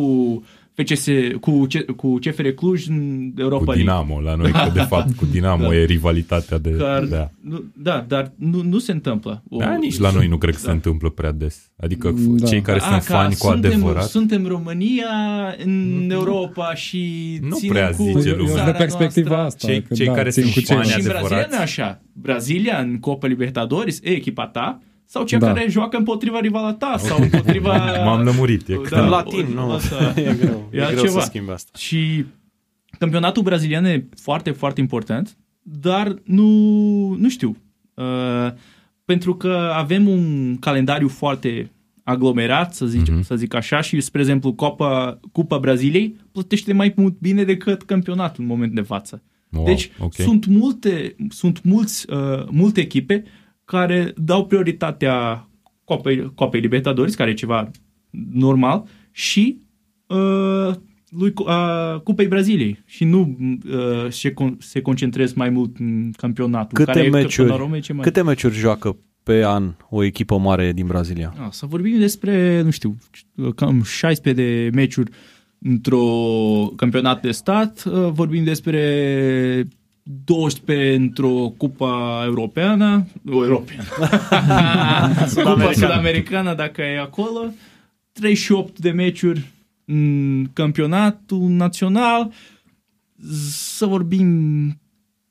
FCS, cu, C, cu CFR Cluj în Europa Cu League. Dinamo la noi, că de fapt cu Dinamo (laughs) Da. e rivalitatea de... Că, Da. nu, da, dar nu, nu se întâmplă. O- Da, nici la noi nu cred că se Da. întâmplă prea des. Adică Da. cei care A, sunt ca fani cu suntem, adevărat... Suntem România în Europa și Nu ținem prea cu zice Eu, eu lumea. sunt țara de perspectiva noastră. asta. Cei- că cei da, care țin sunt cu fani ceilalți. Și în adevărați. Brazilia nu e așa. Brazilia în Copa Libertadores e echipa ta sau cea Da. care joacă împotriva rivala ta sau împotriva... (laughs) M-am lămurit, e Da. clar. În latin, nu. Asta. (laughs) E greu. E E, greu altceva. să schimbi asta. Și campionatul brazilian e foarte, foarte important, dar nu, nu știu. Uh, pentru că avem un calendariu foarte aglomerat, să zic, Mhm. să zic așa, și, spre exemplu, Copa, Cupa Braziliei plătește mai mult bine decât campionatul în moment de față. Wow, Deci ok. sunt multe, sunt mulți, uh, multe echipe care dau prioritatea Copei, Copei Libertadores, care e ceva normal, și uh, lui uh, Cupei Braziliei și nu uh, se, con- se concentrez mai mult în campionatul. Câte care e, meciuri- până la urmă, e ce mai... Câte meciuri joacă pe an o echipă mare din Brazilia? Ah, să vorbim despre, nu știu, cam 16 de meciuri într-o campionat de stat, uh, vorbim despre 12 într-o cupa europeană, o europeană, (laughs) cupa sud-americană dacă e acolo, 38 de meciuri în campionatul național, să vorbim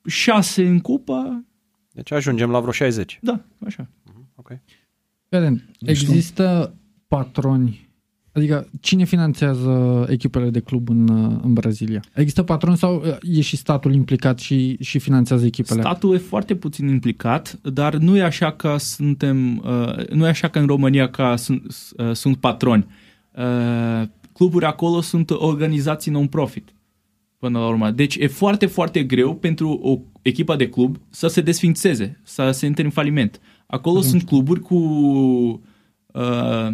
6 în cupa, Deci ajungem la vreo 60. da, așa. Ok. Vedem, există patroni, adică cine finanțează echipele de club în, uh, în Brazilia? Există patroni sau uh, e și statul implicat și, și finanțează echipele? Statul e foarte puțin implicat, dar nu e așa că suntem, uh, nu e așa că în România că sunt, uh, sunt patroni. Uh, cluburi acolo sunt organizații non-profit până la urmă. Deci e foarte, foarte greu pentru o echipă de club să se desfințeze, să se intre în faliment. Acolo sunt cluburi cu uh,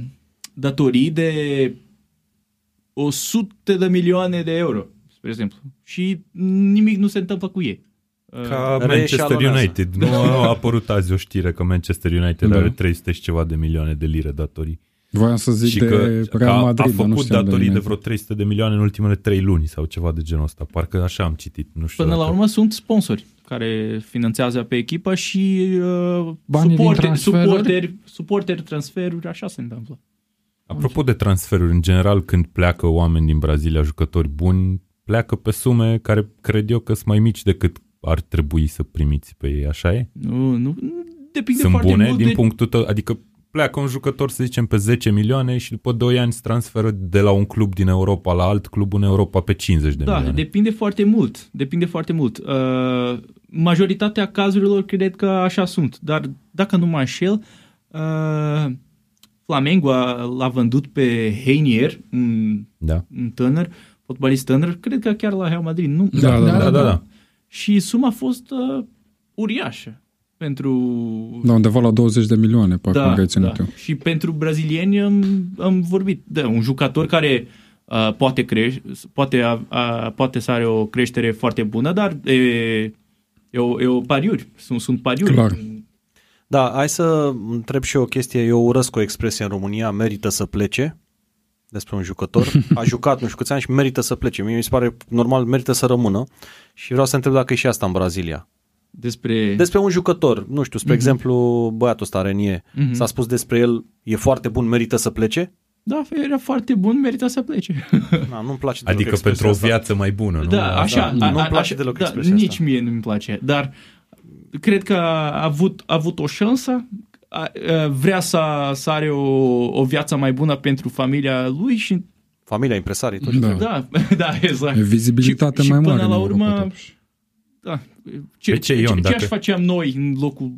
datorii de 100 de milioane de euro, spre exemplu. Și nimic nu se întâmplă cu ei. Uh, Ca Manchester reeșalonează. United. (laughs) Nu a apărut azi o știre că Manchester United Da. are 300 și ceva de milioane de lire datorii. Voiam să zic și de că, că Real a, Madrid, a dar nu făcut știam datorii de United. vreo 300 de milioane în ultimele 3 luni sau ceva de genul ăsta. Parcă așa am citit. Nu știu Până la dacă- urmă sunt sponsori care finanțează pe echipă și uh, Banii din suporteri, transferuri? suporteri, suporteri, transferuri, așa se întâmplă. Apropo de transferuri, în general când pleacă oameni din Brazilia, jucători buni, pleacă pe sume care cred eu că sunt mai mici decât ar trebui să primiți pe ei, așa e? Nu, nu, nu depinde Sunt foarte bune mult din de... punctul tău, adică pleacă un jucător, să zicem, pe 10 milioane și după 2 ani se transferă de la un club din Europa la alt club în Europa pe 50 de Da, milioane. depinde foarte mult. Depinde foarte mult. Uh, majoritatea cazurilor cred că așa sunt, dar dacă nu mă înșel, uh, Flamengo a, l-a vândut pe Heinier, un, Da. un tânăr, fotbalist tânăr, cred că chiar la Real Madrid, nu? Da, da, Da, da, da. Și suma a fost uh, uriașă pentru... Da, undeva la 20 de milioane, parcă am reținut eu. Și pentru brazilieni am, am vorbit de un jucător care uh, poate, crește, poate, a, a, poate să are o creștere foarte bună, dar e, e, o, e o pariuri. Sunt, sunt pariuri. Clar. Da, hai să întreb și eu o chestie. Eu urăsc o expresie în România, merită să plece despre un jucător. A (laughs) jucat nu știu câți ani și merită să plece. Mie mi se pare normal, merită să rămână. Și vreau să întreb dacă e și asta în Brazilia. Despre... Despre un jucător, nu știu, spre Mhm. exemplu, băiatul ăsta, Renie, Mhm. s-a spus despre el, e foarte bun, merită să plece? Da, era foarte bun, merita să plece. (laughs) Da, nu-mi place deloc Adică expresia pentru o asta. viață mai bună, nu? Da, așa. Da, a- nu-mi a- place așa, deloc da, expresia Nici asta. mie nu-mi place, dar cred că a avut, a avut o șansă, a, a, vrea să, să are o, o viață mai bună pentru familia lui și Familia, impresarii, tot ce Da. trebuie. (laughs) da, da, exact. E vizibilitate și, mai și mare până la în urmă, Europa, totuși. da, ce, Pe ce, Ion, ce, dacă- aș faceam noi în locul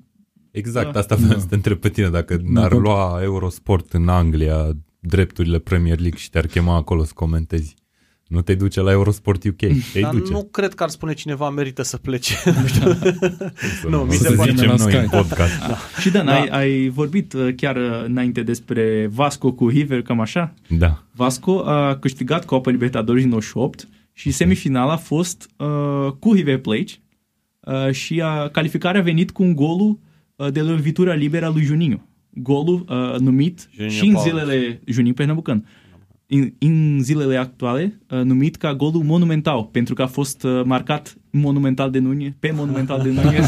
Exact, Da. asta vreau să te întreb pe tine. Dacă n-ar Dacă- lua Eurosport în Anglia drepturile Premier League și te-ar chema acolo să comentezi, nu te duce la Eurosport UK? Te Dar duce. nu cred că ar spune cineva merită să plece. (laughs) Nu știu. Să nu, mi să se pare- zicem la noi Sky. în podcast. Și Dan, Da. ai, ai vorbit uh, chiar uh, înainte despre Vasco cu River, cam așa? Da. Vasco a câștigat Copa Libertadores în 98 și semifinala a fost uh, cu River Plate uh, și a, calificarea a venit cu un golul uh, de lovitura liberă a lui Juninho. Golul uh, numit Juninho și în Paulus. zilele Juninho Pernambucan. În, în zilele actuale uh, numit ca golul monumental pentru că a fost uh, marcat monumental de Nunez, pe monumental de Nunez.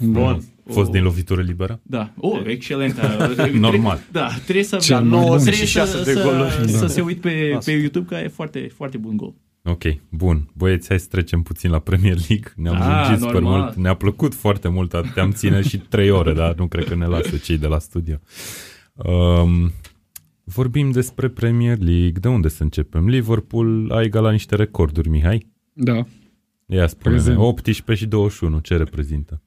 (laughs) Bun. Fost O- din lovitură liberă? Da, oh, excelent. (laughs) Normal. Da, trebuie să Cel trebuie mai bun. să, 96 de să, goluri. să Da. se uit pe, Asta. pe YouTube că e foarte, foarte bun gol. Ok, bun. Băieți, hai să trecem puțin la Premier League. Ne-am Da, lungit super normal. mult. Ne-a plăcut foarte mult. Te-am ține și trei ore, dar nu cred că ne lasă cei de la studio. Um, vorbim despre Premier League. De unde să începem? Liverpool a egalat niște recorduri, Mihai. Da. Ia spune 18. 18 și 21. Ce reprezintă?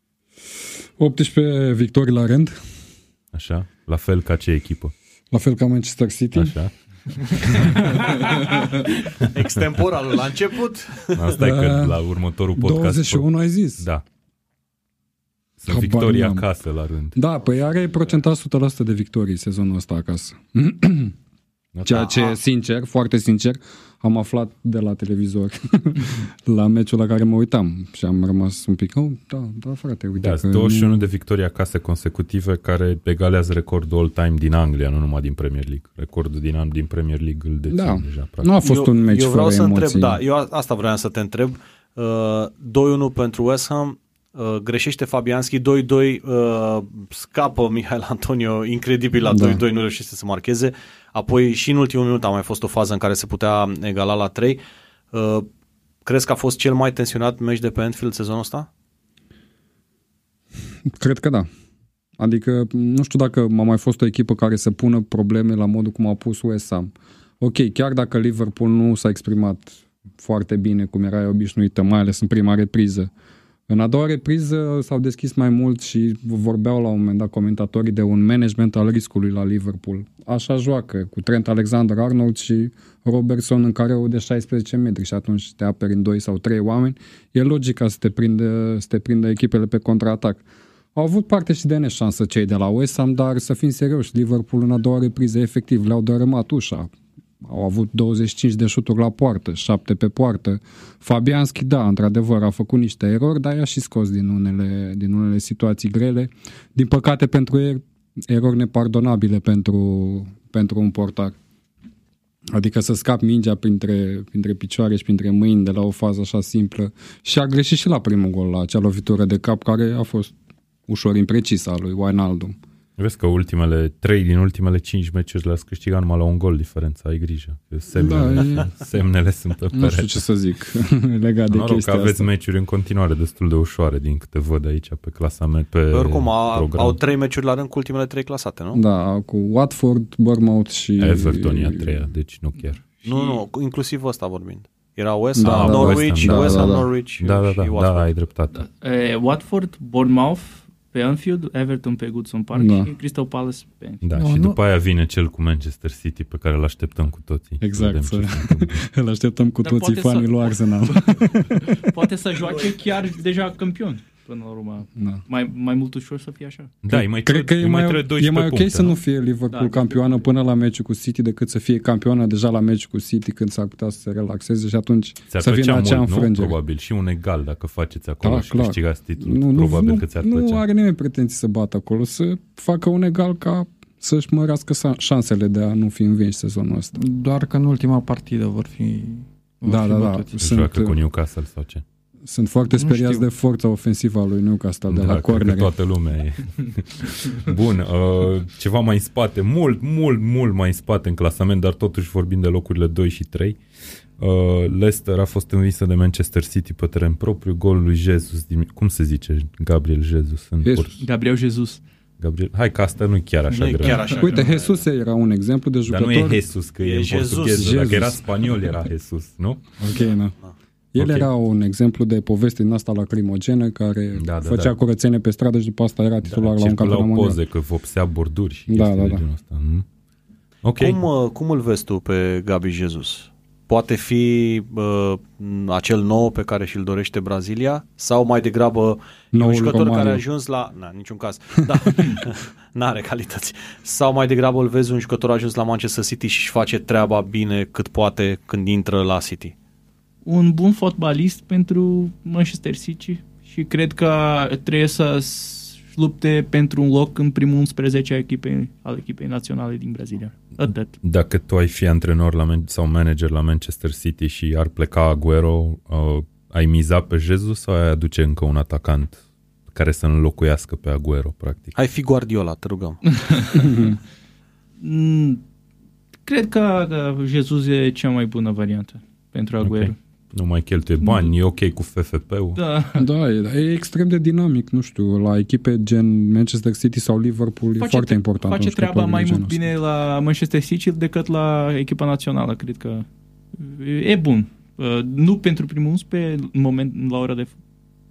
18 victorii la rând, Așa? La fel ca ce echipă? la fel ca Manchester City. Așa? Extemporalul la început. Asta e că la următorul podcast... 21 ai zis. Da. Sunt Habar victorii n-am. acasă la rând. Da, păi are procentaj 100% de victorii sezonul ăsta acasă. Ceea ce, sincer, foarte sincer, am aflat de la televizor (laughs) la meciul la care mă uitam și am rămas un pic, oh, da, da, frate, uite Da, că sunt 21 de victorii acasă consecutive care egalează recordul all-time din Anglia, nu numai din Premier League. Recordul din an din Premier League îl dețin Da. deja, practic. nu a fost eu, un meci eu vreau fără să emoții. întreb, da, eu a- asta vreau să te întreb. Uh, 2-1 pentru West Ham, uh, greșește Fabianski, 2-2, uh, scapă Mihail Antonio, incredibil la 2-2, Da. nu reușește să marcheze. Apoi și în ultimul minut a mai fost o fază în care se putea egala la 3. Uh, crezi că a fost cel mai tensionat meci de pe Anfield sezonul ăsta? Cred că da. Adică nu știu dacă a mai fost o echipă care să pună probleme la modul cum a pus West Ham. Ok, chiar dacă Liverpool nu s-a exprimat foarte bine cum era obișnuită, mai ales în prima repriză. În a doua repriză s-au deschis mai mult și vorbeau la un moment dat comentatorii de un management al riscului la Liverpool. Așa joacă, cu Trent Alexander-Arnold și Robertson în care de 16 metri și atunci te aperi în 2 sau 3 oameni. E logica să te prindă, să te prindă echipele pe contraatac. Au avut parte și de neșansă cei de la West Ham, dar să fim serioși, Liverpool în a doua repriză efectiv le-au dărâmat ușa. Au avut 25 de șuturi la poartă, 7 pe poartă. Fabianski, da, într-adevăr, a făcut niște erori, dar i-a și scos din unele, din unele situații grele. Din păcate pentru el, erori nepardonabile pentru, pentru un portar. Adică să scap mingea printre, printre picioare și printre mâini de la o fază așa simplă. Și a greșit și la primul gol, la acea lovitură de cap care a fost ușor imprecisă a lui Wijnaldum. Vezi că ultimele, trei din ultimele cinci meciuri le-ați câștigat numai la un gol diferența, ai grijă. Semnele, Da, semnele sunt pe Nu știu perete. ce să zic (laughs) legat de Noroc că chestia aveți asta. meciuri în continuare destul de ușoare din câte văd aici pe clasament, pe Oricum, a, program. au trei meciuri la rând cu ultimele trei clasate, nu? Da, cu Watford, Bournemouth și... Everton e a treia, deci nu chiar. Nu, nu, cu- inclusiv ăsta vorbind. Era West Da, Ham, da, Norwich, West Ham, da, West da, Ham, da. Norwich Da, da, și da, da, Watford. ai dreptate. E, Watford, Bournemouth pe Anfield, Everton pe Goodson Park Da. și Crystal Palace pe Anfield. Da, Nu, și nu- după aia vine cel cu Manchester City pe care îl așteptăm cu toții. Exact, Vedem să- ce se întâmplă. (laughs) Îl așteptăm cu Dar toții poate fanii să- lui Arsenal. (laughs) Poate să joace chiar deja campion până la urmă. da. Mai, mai mult ușor să fie așa. Da, îi mai Cred că e mai, trebuie e 12 mai ok puncte, să nu fie Liverpool Da. campioană până la meciul cu City decât să fie campioană deja la meciul cu City când s-ar putea să se relaxeze și atunci Ți-ar să vină plăcea acea mult, nu? înfrângere. Probabil. Și un egal dacă faceți acolo Da, și clar. câștigați titlul. Nu, nu, probabil nu, că ți-ar nu plăcea. are nimeni pretenții să bată acolo, să facă un egal ca să-și mărească sa- șansele de a nu fi învinși sezonul ăsta. Doar că în ultima partidă vor fi, vor Da, fi da, da. bătuți. Își Sunt, joacă cu Newcastle sau ce? Sunt foarte Nu speriați știu. de forța ofensivă a lui Newcastle de la cred că cornere. toată lumea e. (laughs) Bun, uh, ceva mai în spate, mult, mult, mult mai în spate în clasament, dar totuși vorbim de locurile 2 și 3. Uh, Leicester a fost învinsă de Manchester City pe teren propriu, golul lui Jesus, dim- cum se zice, Gabriel Jesus în Jesus. pur- Gabriel Jesus. Gabriel. Hai că asta nu e chiar așa Nu e greu. chiar așa. Uite, Jesus era un exemplu de Dar jucător. nu e Jesus, că e, E în Jesus. portugheză. Dacă Jesus. era spaniol, era Jesus, nu? Ok, da. El Ok. era un exemplu de poveste din asta lacrimogenă care Da, da, făcea da. curățenie pe stradă și după asta era titular la un campionat circulau mondial. poze că vopsea borduri și Da, chestii da, de da. genul ăsta. Mhm. Ok. Cum, uh, cum îl vezi tu pe Gabi Jesus? Poate fi uh, acel nou pe care și-l dorește Brazilia sau mai degrabă e un Noul jucător Romario. care a ajuns la... Na, niciun caz. Da. (laughs) N-are calități. Sau mai degrabă îl vezi un jucător a ajuns la Manchester City și își face treaba bine cât poate când intră la City. Un bun fotbalist pentru Manchester City și cred că trebuie să s- lupte pentru un loc în primul 11 a echipei, al echipei naționale din Brazilia. Atât. Dacă tu ai fi antrenor la Man- sau manager la Manchester City și ar pleca Aguero, uh, ai miza pe Jesus sau ai aduce încă un atacant care să înlocuiască pe Aguero, practic? Hai fi Guardiola, te rugăm. (laughs) Mm, Cred că că Jesus e cea mai bună variantă pentru Aguero. Ok. Nu mai cheltuie bani, e ok cu FFP-ul. Da. Da, e, e extrem de dinamic, nu știu, la echipe gen Manchester City sau Liverpool e foarte important. Face un jucător treaba de mai genul mult ăsta. bine la Manchester City decât la echipa națională, cred că e bun. Uh, Nu pentru primul 11 în moment, la ora de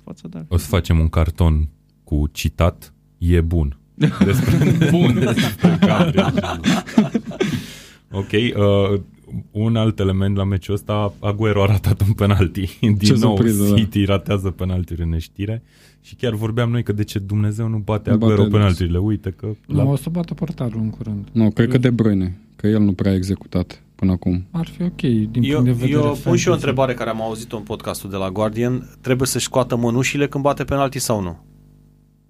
față, dar O să facem un carton cu citat, e bun. (laughs) Despre, bun. despre Gabriel Jesus. ok, uh, un alt element la meciul ăsta, Aguero a ratat un penalti. (laughs) Din Ce nou, surpriză, da. City ratează penaltiuri în neștire. Și chiar vorbeam noi că de ce Dumnezeu nu bate Nu Aguero bate penaltiurile. Uite că... La... Nu, o să bată portarul în curând. Nu, cred că De Bruyne, că el nu prea a executat până acum. Ar fi ok din Eu, punct de vedere eu pun și o fantasy. întrebare care am auzit-o în podcastul de la Guardian. Trebuie să-și scoată mânușile când bate penalti sau nu?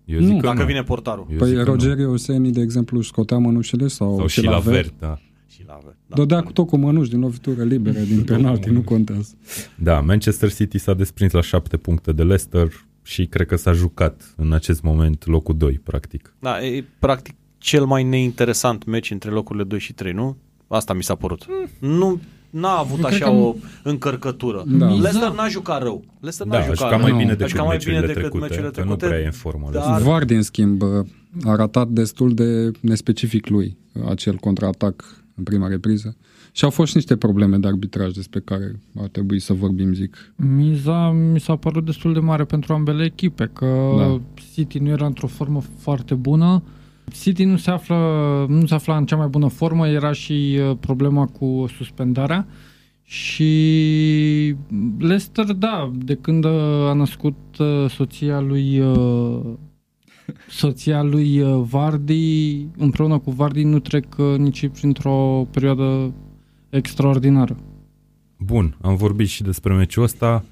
Eu zic Nu. că Dacă nu. vine portarul. Eu zic Păi că nu. Rogerio Oseni, de exemplu, își scotea mănușile sau, Sau și la vert, da. Și la Da. Dădea cu tot cu mănuși din lovitură liberă, din penalti, nu contează. Da, Manchester City s-a desprins la șapte puncte de Leicester și cred că s-a jucat în acest moment locul 2, practic. Da, e practic cel mai neinteresant meci între locurile 2 și 3, nu? Asta mi s-a părut. Nu n-a avut Eu cred așa că- o încărcătură. Da. Leicester n-a jucat rău. Leicester Da, n-a a jucat jucat mai rău. bine A decât jucat mai meciurile bine decât trecute, meciurile că nu trecute. prea e în formă. Dar- Dar... VAR, din schimb, a ratat destul de nespecific lui acel contraatac în prima repriză. Și au fost și niște probleme de arbitraj despre care ar trebui să vorbim, zic. Miza mi s-a părut destul de mare pentru ambele echipe, că Da. City nu era într-o formă foarte bună. City nu se află nu se afla în cea mai bună formă, era și uh, problema cu suspendarea. Și Leicester, da, de când uh, a născut uh, soția lui uh, soția lui uh, Vardy, împreună cu Vardy nu trec uh, nici printr-o perioadă extraordinară. Bun, am vorbit și despre meciul ăsta.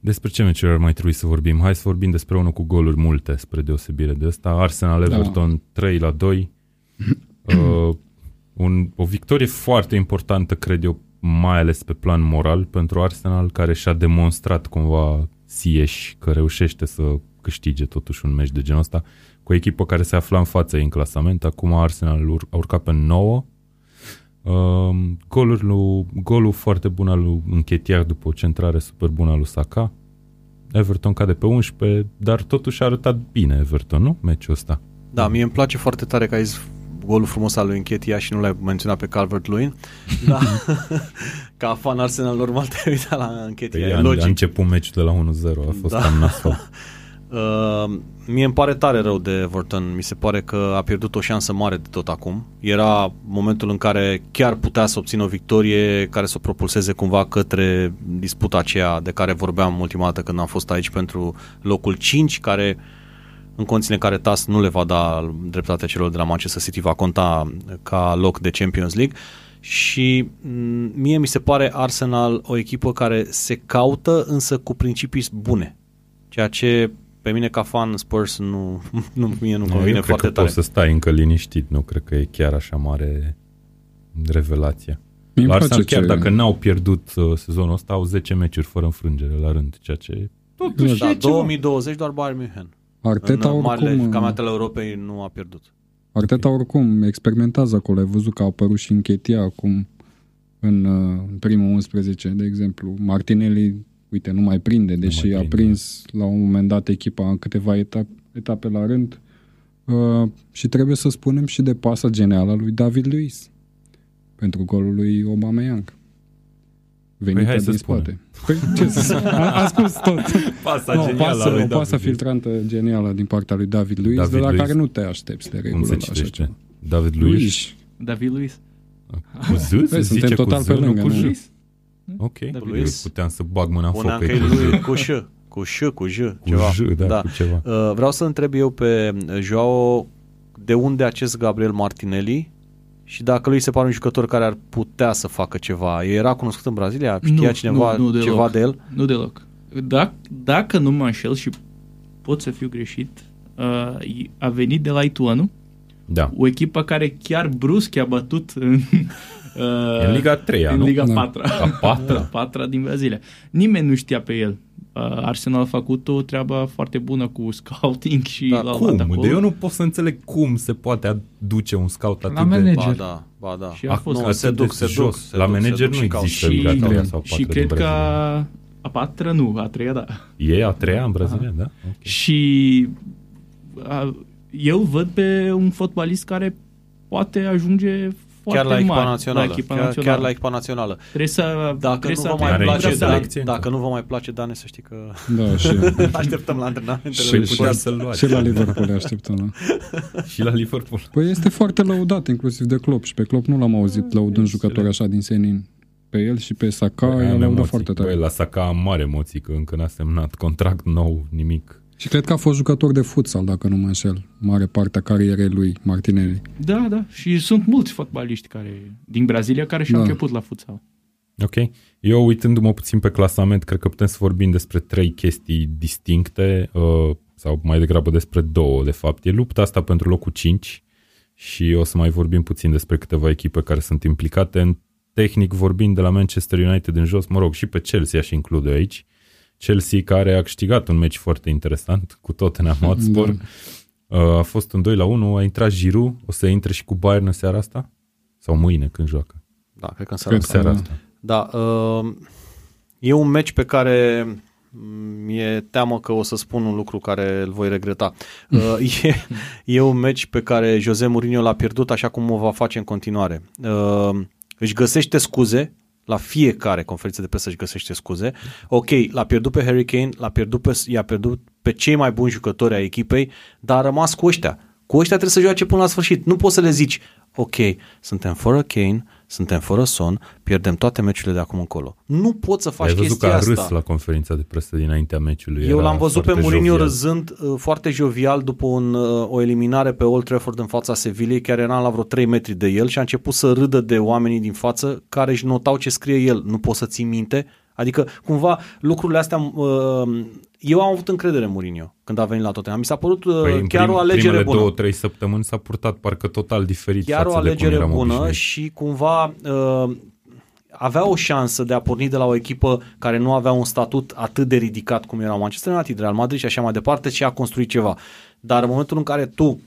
Despre ce meciuri ar mai trebui să vorbim? Hai să vorbim despre unul cu goluri multe, spre deosebire de ăsta. Arsenal-Everton da. 3 la 2. (clears throat) Uh, un, o victorie foarte importantă, cred eu, mai ales pe plan moral pentru Arsenal, care și-a demonstrat cumva sieși că reușește să câștige totuși un meci de genul ăsta cu o echipă care se afla în fața ei în clasament. Acum Arsenal ur- a urcat pe 9. Uh, golul, lui, golul foarte bun al lui Închetiar după o centrare super bună al lui Saka. Everton cade pe 11, dar totuși a arătat bine Everton, nu? Meciul ăsta. Da, mie îmi place foarte tare că ai zis golul frumos al lui Închetia și nu l-ai menționat pe Calvert-Lewin. (laughs) Da. (laughs) Ca fan Arsenal normal te-ai uitat la Închetia, Păi e a, a logic. început meciul de la 1-0, a fost Da. da. cam nasol. (laughs) Uh, mie îmi pare tare rău de Everton. Mi se pare că a pierdut o șansă mare de tot acum. Era momentul în care chiar putea să obțină o victorie care să o propulseze cumva către disputa aceea de care vorbeam ultima dată când am fost aici pentru locul 5, care în condițiile în care TAS nu le va da dreptatea celor de la Manchester City, va conta ca loc de Champions League. Și m, mie mi se pare Arsenal o echipă care se caută, însă cu principii bune. Ceea ce pe mine ca fan Spurs nu, nu mie nu Eu convine cred foarte că tare. poți să stai încă liniștit, nu cred că e chiar așa mare revelație. Mie îmi La place Arsenal, chiar ce- dacă n-au pierdut uh, sezonul ăsta, au 10 meciuri fără înfrângere la rând, ceea ce totuși Da, e ceva. 2020 doar Bayern München. Arteta în marile oricum, campionatele Europei nu a pierdut. Arteta oricum experimentează acolo. Ai văzut că a apărut și Închetia acum în, uh, în primul 11, de exemplu. Martinelli, uite, nu mai prinde, deși mai a prinde, prins la un moment dat echipa în câteva etape, etape la rând. Uh, și trebuie să spunem și de pasa genială a lui David Luiz pentru golul lui Aubameyang. Venită Păi hai să din spunem. spate. Păi, ce să a, a spus tot. Pasa No, genială pasă, a lui o pasă David. filtrantă genială din partea lui David Luiz, David de la Luiz. care nu te aștepți de Cum regulă se la așa citește? ceva. David Luiz? Luiz. David Luiz. Cu Z? Se Păi, zice suntem cu total Z, pe nu lângă, cu nu? J? Luiz. Ok. David Eu Luiz. puteam să bag mâna în foc Puneam pe că e cu lui Z. cu ș, cu ș, cu j, Cu ceva. J, da, Da. cu ceva. Uh, vreau să întreb eu pe Joao de unde acest Gabriel Martinelli și dacă lui se pare un jucător care ar putea să facă ceva. Era cunoscut în Brazilia? Știa Nu, cineva nu, nu deloc. ceva de el? Nu deloc. Dacă, dacă nu mă înșel și pot să fiu greșit, uh, a venit de la Ituanu, Da. o echipă care chiar brusc i-a bătut în, uh, În Liga 3 în nu? Liga Da. 4 A patra? La patra din Brazilia. Nimeni nu știa pe el. Uh, Arsenal a făcut o treabă foarte bună cu scouting și Da, l-a luat Cum? acolo. De eu nu pot să înțeleg cum se poate aduce un scout atât La de... manager. Ba da, ba da. Și a fost nu, atât se de duc, se jos. duc. Se La duc, se manager duc nu și caut. există și, Liga 3 sau 4 și cred că Brazilia. a, a patra nu, a treia da. E a treia în Brazilia, da? Ok. Și a, eu văd pe un fotbalist care poate ajunge foarte Chiar la echipa mare, națională. La echipa chiar, națională. chiar la echipa națională. Trebuie să, Dacă trebuie nu să vă mai Are place, niște Dan, selecție încă. dacă nu vă mai place, Dane, să știi că Da, și, (laughs) așteptăm la antrenamentele Și- lui. și- Putea să-l luați. și la Liverpool așteptăm. Da. (laughs) Și la Liverpool. Păi este foarte lăudat, inclusiv de Klopp. Și pe Klopp nu l-am auzit lăudând jucători așa din senin. Pe el și pe Saka Băi, i-a am lăudat emoții. foarte tare. Băi, la Saka am mare emoții că încă n-a semnat contract nou, nimic. Și cred că a fost jucător de futsal, dacă nu mă înșel. Mare parte a carierei lui Martinelli. Da, da. Și sunt mulți fotbaliști care, din Brazilia care și-au Da. început la futsal. Ok. Eu, uitându-mă puțin pe clasament, cred că putem să vorbim despre trei chestii distincte, uh, sau mai degrabă despre două, de fapt. E lupta asta pentru locul 5 și o să mai vorbim puțin despre câteva echipe care sunt implicate în tehnic vorbind de la Manchester United în jos, mă rog, și pe Chelsea aș include aici. Chelsea care a câștigat un meci foarte interesant cu Tottenham (laughs) Hotspur. Da. Uh, a fost un 2 la 1, a intrat Giroud, o să intre și cu Bayern în seara asta? Sau mâine când joacă? Da, cred că în seara Cred asta. Seara da. asta. Da, uh, e un meci pe care mi-e teamă că o să spun un lucru care îl voi regreta. (laughs) Uh, e, e un meci pe care Jose Mourinho l-a pierdut așa cum o va face în continuare. Uh, își găsește scuze la fiecare conferință de presă își găsește scuze. Ok, l-a pierdut pe Harry Kane, l-a pierdut pe, i-a pierdut pe cei mai buni jucători ai echipei, dar a rămas cu ăștia. Cu ăștia trebuie să joace până la sfârșit. Nu poți să le zici, ok, suntem fără Kane, suntem fără Son, pierdem toate meciurile de acum încolo. Nu poți să faci Ai văzut că chestia a râs asta. la conferința de presă dinaintea meciului. Eu Era l-am văzut pe foarte Mourinho jovial. râzând uh, foarte jovial după un, uh, o eliminare pe Old Trafford în fața Sevillei, care era la vreo 3 metri de el și a început să râdă de oamenii din față care își notau ce scrie el. Nu poți să ții minte? Adică, cumva, lucrurile astea... Uh, eu am avut încredere în Mourinho când a venit la Tottenham. Mi s-a părut uh, Păi, în chiar prim- o alegere primele bună. două, trei săptămâni s-a purtat parcă total diferit Chiar o față de cum alegere eram bună obișnuiți. și cumva uh, avea o șansă de a porni de la o echipă care nu avea un statut atât de ridicat cum era Manchester United, Real Madrid și așa mai departe și a construit ceva. Dar în momentul în care tu,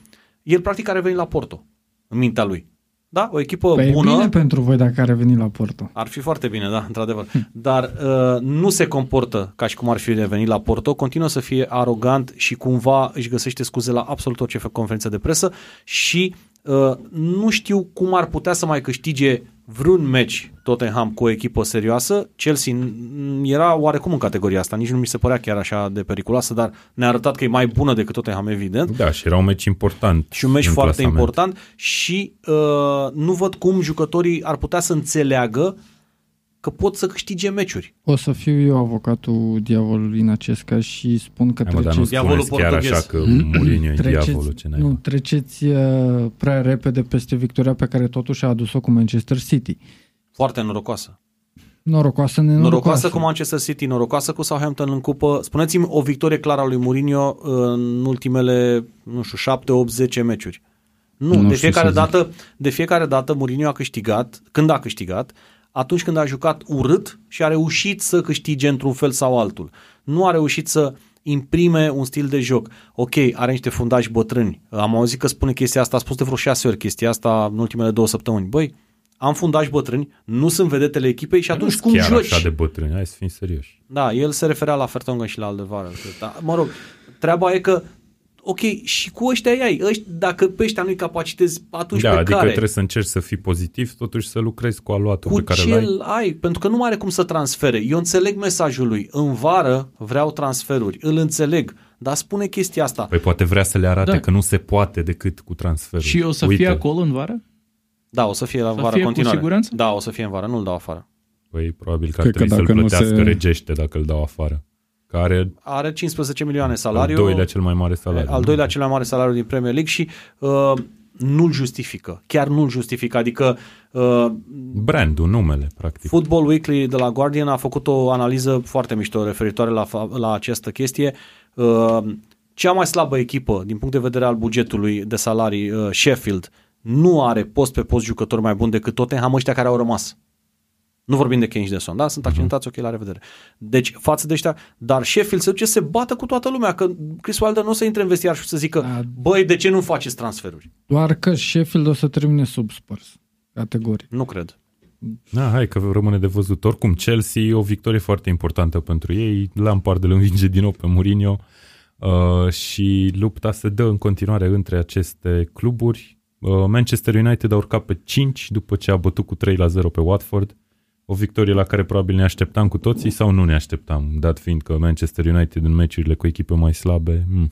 el practic are venit la Porto, în mintea lui. Da? O echipă Păi bună. e bine pentru voi dacă are venit la Porto. Ar fi foarte bine, da, într-adevăr. Dar uh, nu se comportă ca și cum ar fi venit la Porto, continuă să fie arogant și cumva își găsește scuze la absolut orice fe- conferință de presă și uh, nu știu cum ar putea să mai câștige vreun meci Tottenham cu o echipă serioasă. Chelsea n- era oarecum în categoria asta, nici nu mi se părea chiar așa de periculoasă, dar ne-a arătat că e mai bună decât Tottenham, evident. Da, și era un meci important. Și un meci în foarte clasament. important și uh, nu văd cum jucătorii ar putea să înțeleagă că pot să câștige meciuri. O să fiu eu avocatul diavolului în acest caz și spun că Hai, mă, dar nu treceți, Diavolul spuneți chiar portughez. așa că Mourinho e diavolul, ce treceți, nu, n-ai. treceți uh, prea repede peste victoria pe care totuși a adus-o cu Manchester City. Foarte norocoasă. Norocoasă, Norocoasă nenorocoasă. cu Manchester City, norocoasă cu Southampton în cupă. Spuneți-mi o victorie clară a lui Mourinho în ultimele, nu știu, 7, 8, 10 meciuri. Nu, Nu de știu fiecare, să zic. dată, de fiecare dată Mourinho a câștigat, când a câștigat, atunci când a jucat urât și a reușit să câștige într-un fel sau altul. Nu a reușit să imprime un stil de joc. Ok, are niște fundași bătrâni. Am auzit că spune chestia asta, a spus de vreo șase ori chestia asta în ultimele două săptămâni. Băi, am fundași bătrâni, nu sunt vedetele echipei și atunci Nu cum chiar joci? așa de bătrâni, hai să fim serioși. Da, el se referea la Fertongen și la Aldevară. Da, mă rog, treaba e că ok, și cu ăștia ai, ăștia, dacă pe ăștia nu-i capacitezi, atunci Da, pe adică care? trebuie să încerci să fii pozitiv, totuși să lucrezi cu aluatul cu pe care ce l-ai. îl ai, pentru că nu mai are cum să transfere. Eu înțeleg mesajul lui. În vară vreau transferuri, îl înțeleg, dar spune chestia asta. Păi poate vrea să le arate Da. că nu se poate decât cu transferul. Și o să Uite, fie acolo în vară? Da, o să fie la Să vară fie cu continuare. siguranță? Da, o să fie în vară, nu-l dau afară. Păi probabil că ar Cred că trebui să-l dacă nu plătească se- regește dacă îl dau afară. Care Are 15 milioane al salariu. doilea cel mai mare salariu. al nu? doilea cel mai mare salariu din Premier League și uh, nu-l justifică. Chiar nu-l justifică. Adică uh, Brandul, numele, practic. Football Weekly de la Guardian a făcut o analiză foarte mișto referitoare la, fa- la această chestie. Uh, cea mai slabă echipă din punct de vedere al bugetului de salarii, uh, Sheffield, nu are post pe post jucători mai bun decât Tottenham ăștia care au rămas. Nu vorbim de Kane și de Son, da? Sunt accidentați, ok, la revedere. Deci, față de ăștia, dar Sheffield se duce să se bată cu toată lumea, că Chris Wilder nu o să intre în vestiar și să zică, Da. băi, de ce nu faceți transferuri? Doar că Sheffield o să termine sub Spurs. Categoric. Nu cred. Da, hai că rămâne de văzut. Oricum, Chelsea e o victorie foarte importantă pentru ei. Lampard îl învinge din nou pe Mourinho uh, și lupta se dă în continuare între aceste cluburi. Uh, Manchester United a urcat pe 5 după ce a bătut cu 3 la 0 pe Watford. O victorie la care probabil ne așteptam cu toții sau nu ne așteptam, dat fiind că Manchester United în meciurile cu echipe mai slabe, hmm,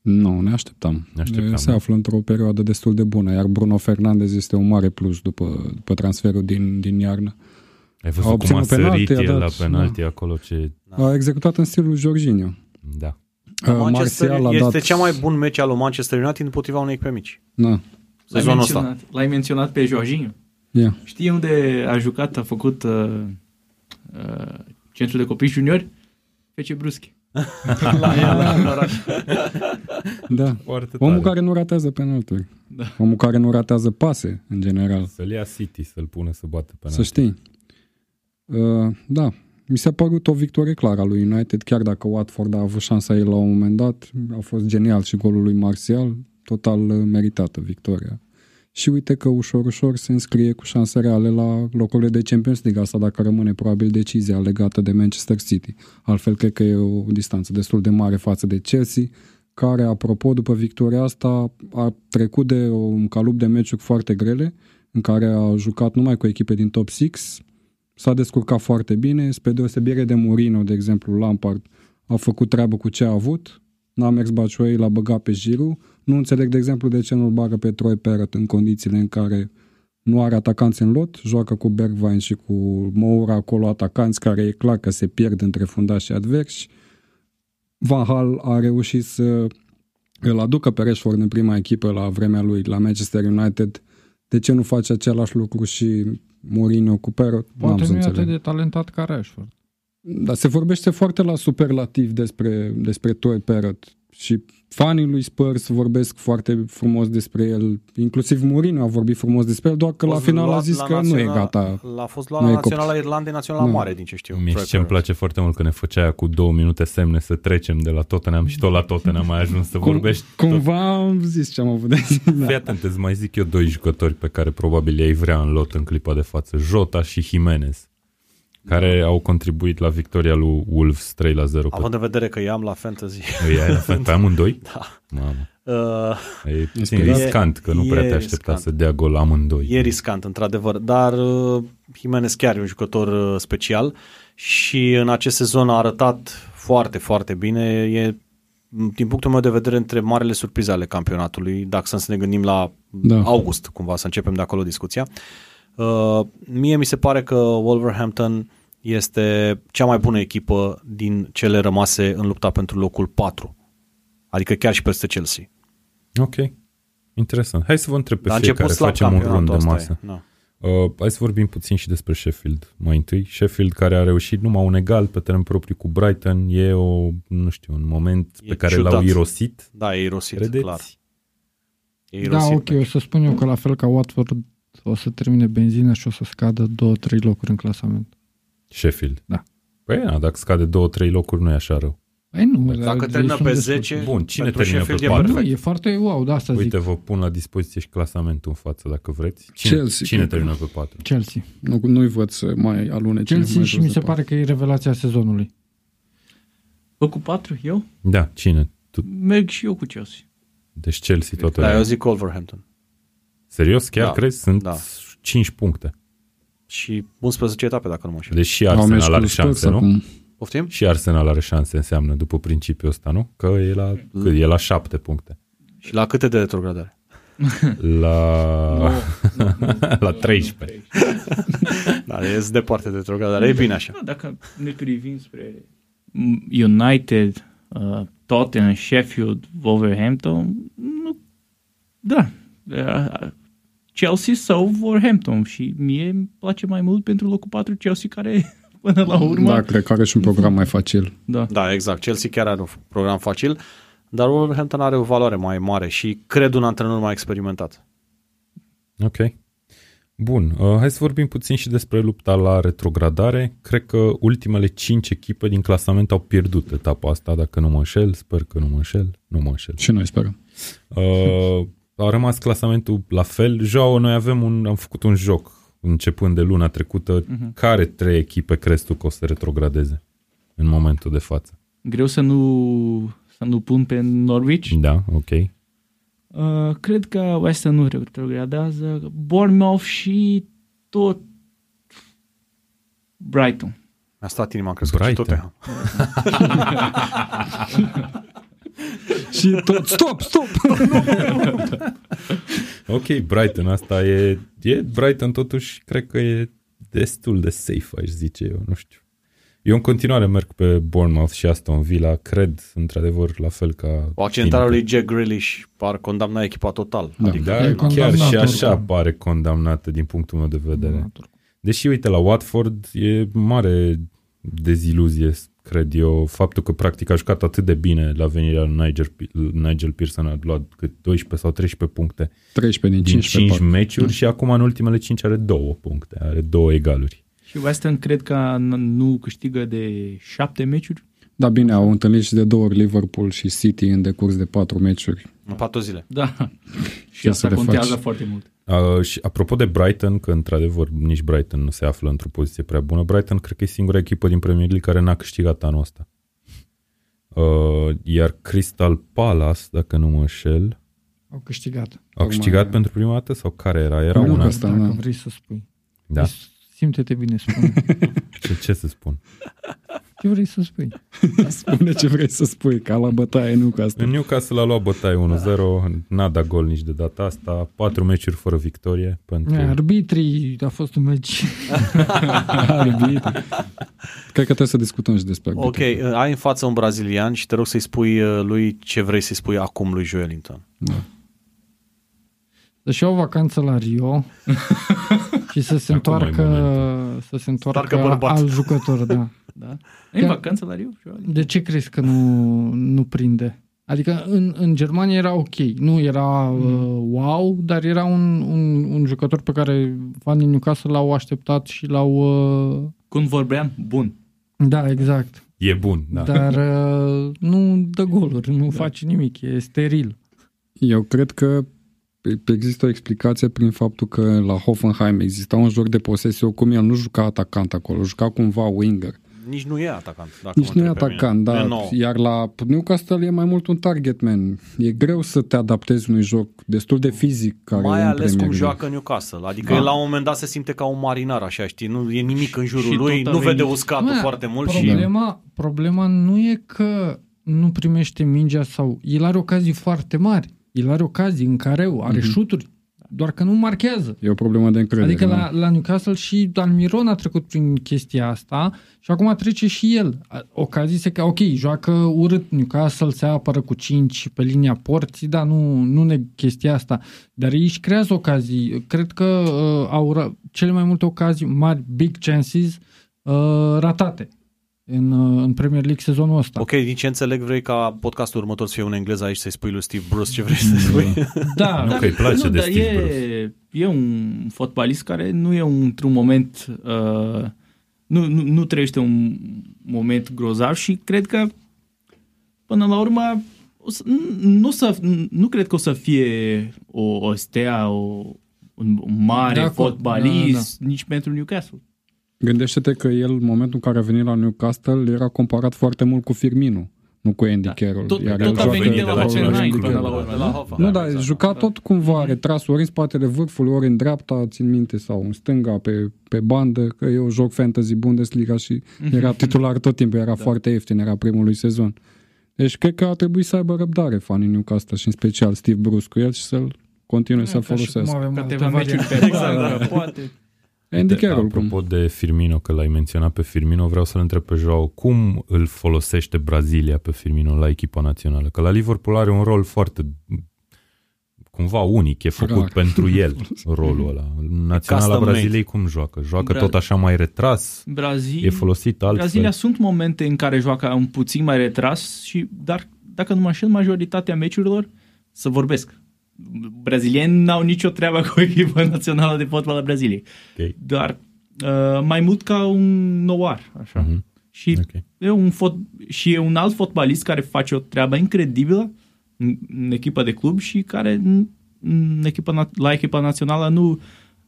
Nu, ne așteptam. Ne așteptam, Se da. află într-o perioadă destul de bună, iar Bruno Fernandes este un mare plus după, după transferul din, din iarnă. ai A văzut cum a obținut sărit penalti, a el la dat, penalti acolo, ce... A executat în stilul Jorginho. Da. Uh, Manchester Martial a este dat... cea mai bun meci al lui Manchester United împotriva unei echipe mici. Na, L-ai Sezonul ăsta. menționat, l-ai menționat pe Jorginho. Yeah. Știi unde a jucat, a făcut uh, uh, centrul de copii juniori? Fece Bruschi. (laughs) La ea, la, la oraș. Da. Foarte Omul tare. care nu ratează penalturi. Da. Omul care nu ratează pase, în general. Să-l ia City, să-l pună să bată pe Să știi. Uh, da, mi s-a părut o victorie clară a lui United, chiar dacă Watford a avut șansa ei la un moment dat. A fost genial și golul lui Martial, total uh, meritată victoria. Și uite că ușor, ușor se înscrie cu șanse reale la locurile de Champions League. Asta dacă rămâne probabil decizia legată de Manchester City. Altfel, cred că e o distanță destul de mare față de Chelsea, care, apropo, după victoria asta, a trecut de un calup de meciuri foarte grele, în care a jucat numai cu echipe din top 6, s-a descurcat foarte bine, spre deosebire de Mourinho, de exemplu, Lampard a făcut treabă cu ce a avut, n-a mers Baciuei, l-a băgat pe Giroud. Nu înțeleg, de exemplu, de ce nu-l bagă pe Troy Parrott în condițiile în care nu are atacanți în lot, joacă cu Bergwijn și cu Moura acolo atacanți care e clar că se pierd între fundașii adversi. Van Hal a reușit să îl aducă pe Rashford în prima echipă la vremea lui la Manchester United. De ce nu face același lucru și Mourinho cu Parrott? N-am Poate să nu e atât înțeleg. de talentat ca Rashford. Dar se vorbește foarte la superlativ despre, despre Troy Parrott și fanii lui Spurs vorbesc foarte frumos despre el, inclusiv Mourinho a vorbit frumos despre el, doar că la Fost final a luat zis la că nu e național- gata. L-a fost luat Nu la e copt. Naționala Irlandei, Naționala Nu. Mare, din ce știu. Mie Troy și ce îmi Parrott. place foarte mult că ne făcea aia cu două minute semne să trecem de la Tottenham și tot la Tottenham ai ajuns să vorbești. Cum, cumva am zis ce am avut de zis. Tot. Fii atent, îți mai zic eu doi jucători pe care probabil ei vrea în lot în clipa de față. Jota și Jimenez, care au contribuit la victoria lui Wolves 3 la 0 pe Având în vedere că i-am la fantasy. Îi ai la (laughs) fel pe amândoi? Da. Mamă. Uh, E puțin speriat. riscant că nu E prea te aștepta riscant. să dea gol amândoi. E riscant, într-adevăr, dar uh, Jimenez chiar e un jucător uh, special și în acest sezon a arătat foarte, foarte bine. E, din punctul meu de vedere, între marele surprize ale campionatului, dacă să ne gândim la Da. august, cumva, să începem de acolo discuția. Uh, mie mi se pare că Wolverhampton este cea mai bună echipă din cele rămase în lupta pentru locul 4. Adică chiar și peste Chelsea. Ok. Interesant. Hai să vă întreb pe Dar a fiecare, început slab facem un rund campionatul de asta. masă. E. Da. Uh, hai să vorbim puțin și despre Sheffield mai întâi. Sheffield care a reușit numai un egal pe teren propriu cu Brighton e o, nu știu, un moment E pe care ciudat. l-au irosit. Da, e irosit, Credeți? clar. E Da, irosit. ok, o să spun eu că la fel ca Watford o să termine benzina și o să scadă 2-3 locuri în clasament. Sheffield. Da. Păi, na, dacă scade două, trei locuri, nu e așa rău. Păi nu, Dacă dar termină sunt pe destul. 10, Bun, cine pentru termină Sheffield pe e patru? Nu, perfect. e foarte wow, da, asta Uite, zic. vă pun la dispoziție și clasamentul în față, dacă vreți. Cine, Chelsea. cine termină pe patru? Chelsea. Nu, nu-i văd să mai alune Chelsea mai și jos mi de se patru. pare că e revelația sezonului. Bă, cu patru, eu? Da, cine? Merg și eu cu Chelsea. Deci Chelsea tot. Da, eu zic Wolverhampton. Serios? Chiar Da. crezi? Sunt Da. 5 puncte. Și 11 etape, dacă nu mă înșel. Deci și Au meci Arsenal are cu Spurs șanse, nu? acum. Poftim? Și Arsenal are șanse, înseamnă, după principiul ăsta, nu? Că e la, cât? E la 7 puncte. Și la câte de retrogradare? La, (laughs) la 13. (laughs) Da, e departe de retrogradare. E bine așa. Da, dacă ne privim spre United, uh, Tottenham, Sheffield, Wolverhampton, nu, da, uh, Chelsea sau Wolverhampton și mie îmi place mai mult pentru locul 4 Chelsea care (laughs) până la urmă Da, cred că are și un program mai facil. da. Da, exact. Chelsea chiar are un program facil, dar Wolverhampton are o valoare mai mare și cred un antrenor mai experimentat. Ok. Bun, uh, hai să vorbim puțin și despre lupta la retrogradare. Cred că ultimele 5 echipe din clasament au pierdut etapa asta, dacă nu mă înșel. Sper că nu mă înșel. Nu mă înșel. Și noi sperăm. Uh, a rămas clasamentul la fel. Joao, noi avem un, am făcut un joc începând de luna trecută. Uh-huh. Care trei echipe crezi tu că o să retrogradeze în momentul de față? greu să nu să nu pun pe Norwich. Da, ok. Uh, cred că West Ham nu retrogradează, Bournemouth și tot Brighton. Mi-a stat inima, am crezut că și tot Brighton. (laughs) (laughs) Și tot, stop, stop! (laughs) Ok, Brighton, asta e, e Brighton totuși, cred că e destul de safe, aș zice eu, nu știu. Eu în continuare merg pe Bournemouth și Aston Villa, cred într-adevăr la fel ca... O accentare tine. lui Jack Grealish par condamna echipa total. Da. Adică, Da, E chiar condamnat și așa oricum. pare condamnată din punctul meu de vedere. Deși, uite, la Watford e mare deziluzie, cred eu, faptul că practic a jucat atât de bine la venirea lui Nigel, Nigel Pearson, a luat cât 12 sau 13 puncte 13 din din 15 5 parcă. meciuri și acum în ultimele 5 are două puncte, are două egaluri. Și West Ham cred că n- nu câștigă de șapte meciuri. Da, bine, au întâlnit și de două ori Liverpool și City în decurs de patru meciuri. în patru zile. Da. și Ce asta să le contează faci? foarte mult. Uh, și apropo de Brighton, că într-adevăr nici Brighton nu se află într-o poziție prea bună, Brighton cred că e singura echipă din Premier League care n-a câștigat anul ăsta. Uh, iar Crystal Palace, dacă nu mă înșel, Au câștigat. au Tocmai- câștigat pentru prima dată sau care era? Era Nu, una. că Asta, Dacă da. vrei să spui. Da. Simte-te bine, spune. (laughs) Ce, ce să spun? Ce vrei să spui? (laughs) Spune ce vrei să spui, ca la bătaie, nu ca asta. În Newcastle a luat bătaie 1-0, n-a dat gol nici de data asta, patru meciuri fără victorie pentru... Arbitrii, a fost un meci. (laughs) Arbitru. Cred că trebuie să discutăm și despre arbitru. Ok, uh, ai în față un brazilian și te rog să-i spui uh, lui ce vrei să-i spui acum lui Joelinton. Să-și iau vacanță la Rio (laughs) și să se Acum e întoarcă, momentul. să se întoarcă Întoarcă bărbat. alt jucător, da. Da? În Chiar- vacanță la Rio? De ce crezi că nu, nu prinde? Adică în, în Germania era ok, nu era uh, wow, dar era un, un, un jucător pe care fanii Newcastle l-au așteptat și l-au... Uh, Când vorbeam, bun. da, exact. E bun, da. Dar uh, nu dă goluri, nu face nimic, e steril. Eu cred că există o explicație prin faptul că la Hoffenheim exista un joc de posesie, cum el nu juca atacant acolo, juca cumva winger. Nici nu e atacant. Dacă Nici mă nu e întrebi pe atacant, mine. da. E nou. Iar la Newcastle e mai mult un target man. E greu să te adaptezi unui joc destul de fizic care Mai e în ales cum Premier League. joacă Newcastle. Adică Da. el la un moment dat se simte ca un marinar, așa, știi? Nu e nimic în jurul Și lui, tot nu a vede venit. uscatul Mă, foarte mult și... problema, problema nu e că nu primește mingea sau... El are ocazii foarte mari. El are ocazii în care are Mhm. șuturi, doar că nu marchează. E o problemă de încredere. Adică da. la, la Newcastle și Almiron a trecut prin chestia asta și acum trece și el. A- Ocazii se că, ok, joacă urât Newcastle, se apără cu 5 pe linia porții, dar nu, nu ne chestia asta. Dar ei își creează ocazii. Cred că uh, au ra- cele mai multe ocazii mari, big chances, uh, ratate în, uh, în Premier League sezonul ăsta. Ok, din ce înțeleg vrei ca podcastul următor să fie un englez aici să-i spui lui Steve Bruce ce vrei să spui? (laughs) Da, Nu că îi place nu, de dar Steve e, e un fotbalist care nu e un, într-un moment uh, nu, nu, nu trăiește un moment grozav și cred că până la urmă o să, nu, să, nu cred că o să fie o, o stea, o, un mare De acord, fotbalist da, nici pentru Newcastle. Gândește-te că el, în momentul în care a venit la Newcastle, era comparat foarte mult cu Firmino. nu cu Andy Carroll. Tot, Iar tot el a joacă venit de la rolul Chennai Andy până la Carroll. urmă. De la da? Hofa. Nu, Da, dar exact. juca tot cumva retras ori în spatele vârfului, ori în dreapta, țin minte, sau în stânga, pe, pe bandă, că eu joc Fantasy Bundesliga și era (laughs) titular tot timpul, era foarte ieftin, era primul lui sezon. Deci cred că ar trebui să aibă răbdare fanii Newcastle și în special Steve Bruce cu el și să-l continue să-l Ca și cum folosească. avem Câteva alte meciuri variante. pe (laughs) exact, poate. Andy Uite, Carroll, cum? Apropo de Firmino, că l-ai menționat pe Firmino, vreau să-l întreb pe Joao, cum îl folosește Brazilia pe Firmino la echipa națională? Că la Liverpool are un rol foarte cumva unic, e făcut Rar. pentru el (laughs) rolul ăla. Naționala custom Braziliei cum joacă? Joacă Bra- tot așa mai retras? Brazil, E folosit altfel? Brazilia sunt momente în care joacă un puțin mai retras, și, dar dacă nu mă înșel, majoritatea meciurilor să vorbesc. Brazilieni n-au nicio treabă cu echipa națională de fotbal a Braziliei. Ok. Doar uh, mai mult ca un nouar, așa. Mhm. Și, Ok. e un fot- și e un alt fotbalist care face o treabă incredibilă în, în echipa de club și care în, în echipa, na- la echipa națională nu,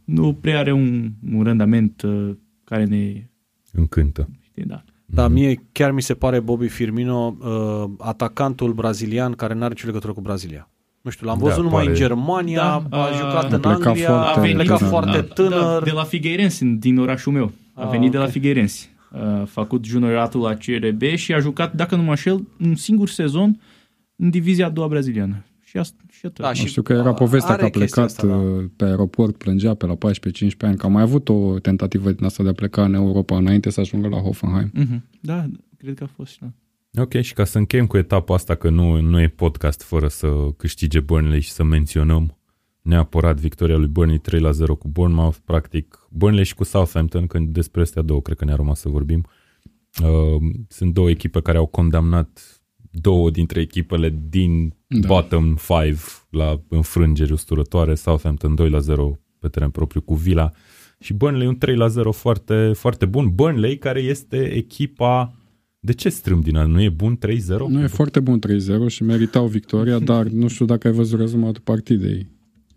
nu prea are un, un randament uh, care ne... Încântă. Știi, da. Da, mie chiar mi se pare Bobby Firmino uh, atacantul brazilian care n-are nicio legătură cu Brazilia. Nu știu, l-am Da, văzut numai pare- în Germania, Da, a a- jucat a în plecat Anglia, foarte a plecat tânăr, foarte da. tânăr. Da, de la Figueirense, din orașul meu. A Ah, venit de la ok. Figueirense. A făcut junioratul la CRB și a jucat, dacă nu mă înșel, un singur sezon în divizia a doua braziliană. Și asta și atât. Da, Nu și știu că era povestea are că a chestia plecat asta, da. uh, pe aeroport, plângea pe la 14-15 ani, că a mai avut o tentativă din asta de a pleca în Europa înainte să ajungă la Hoffenheim. Mhm. Da, cred că a fost și da. Ok, și ca să încheiem cu etapa asta, că nu, nu e podcast fără să câștige Burnley și să menționăm neapărat victoria lui Burnley 3 la 0 cu Bournemouth, practic Burnley și cu Southampton, când despre astea două cred că ne-a rămas să vorbim. Uh, sunt două echipe care au condamnat două dintre echipele din da. Da. bottom 5 la înfrângeri usturătoare, Southampton 2 la 0 pe teren propriu cu Villa și Burnley un 3 la 0 foarte, foarte bun. Burnley care este echipa de ce strâm din an? Nu e bun 3-0? Nu e foarte bun 3-0 și meritau victoria, (laughs) dar nu știu dacă ai văzut rezumatul partidei.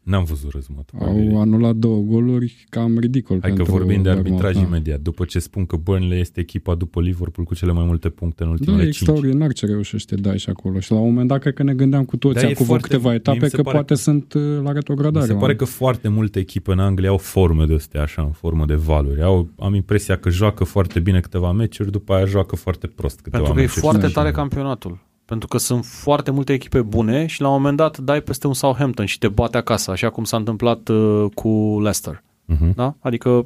N-am văzut rezumatul. Au anulat două goluri, cam ridicol Hai că pentru vorbim de Bournemouth, arbitraj da. imediat. După ce spun că Burnley este echipa după Liverpool cu cele mai multe puncte în Da, ultimele e 5. extraordinar ce reușește dai și acolo. Și la un moment dat cred că ne gândeam cu toți Da, e acum foarte- câteva mie etape mi se că pare poate că- sunt uh, la Mi retrogradare. se pare oameni. că foarte multe echipe în Anglia au forme de astea, așa, în formă de valuri. Au, am impresia că joacă foarte bine câteva meciuri, după aia joacă foarte prost câteva Pentru că e meciuri. foarte Da. tare campionatul. Pentru că sunt foarte multe echipe bune și la un moment dat dai peste un Southampton și te bate acasă, așa cum s-a întâmplat uh, cu Leicester. Mhm. Da? Adică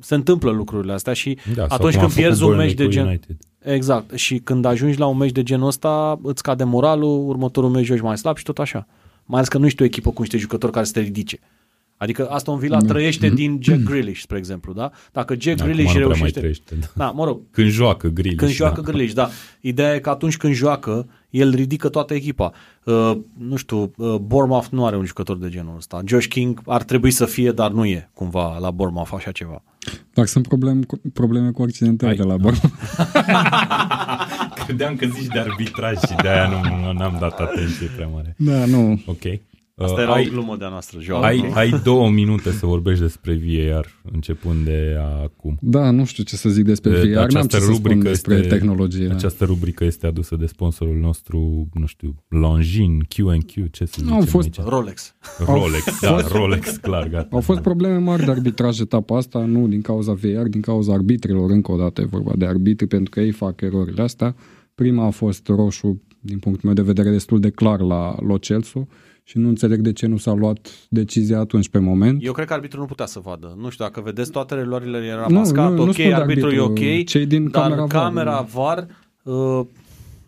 se întâmplă lucrurile astea și Da, sau atunci cum a când pierzi făcut un Burnley meci de cu gen... United. Exact. Și când ajungi la un meci de genul ăsta, îți cade moralul, următorul meci joci mai slab și tot așa. Mai ales că nu ești o echipă cu niște jucători care să te ridice. Adică Aston Villa Da. trăiește din Jack Grealish, spre exemplu, da? Dacă Jack Acum Grealish nu prea mai reușește... trăiește. Da. Da, mă rog, Când joacă Grealish. când joacă da. Grealish, da. Ideea e că atunci când joacă, el ridică toată echipa. Uh, nu știu, uh, Bournemouth nu are un jucător de genul ăsta. Josh King ar trebui să fie, dar nu e cumva la Bournemouth așa ceva. Dar sunt probleme cu, probleme cu accidentele Hai. de la Bournemouth. (laughs) Credeam că zici de arbitraj și de aia nu n-am dat atenție prea mare. Da, nu. Ok. Asta Uh, era ai, o glumă de-a noastră, Joao. ai, ai două minute să vorbești despre VAR începând de acum. Da, nu știu ce să zic despre De- VR, n-am această ce să spun rubrică despre este- tehnologie. Da. Această rubrică este adusă de sponsorul nostru, nu știu, Longines, Q&Q, ce să zicem Au fost- aici? Rolex. Rolex, da, Rolex, clar, gata. Au fost probleme mari de arbitraj etapa asta, nu din cauza VR, din cauza arbitrilor, încă o dată e vorba de arbitri, pentru că ei fac erorile astea. Prima a fost roșu, din punctul meu de vedere, destul de clar la Lo Celso și nu înțeleg de ce nu s-a luat decizia atunci pe moment. Eu cred că arbitrul nu putea să vadă. Nu știu, dacă vedeți toate reluările era Nu, mascat, nu, nu ok, spun de arbitrul e arbitru, ok, cei din dar camera VAR, camera VAR, uh,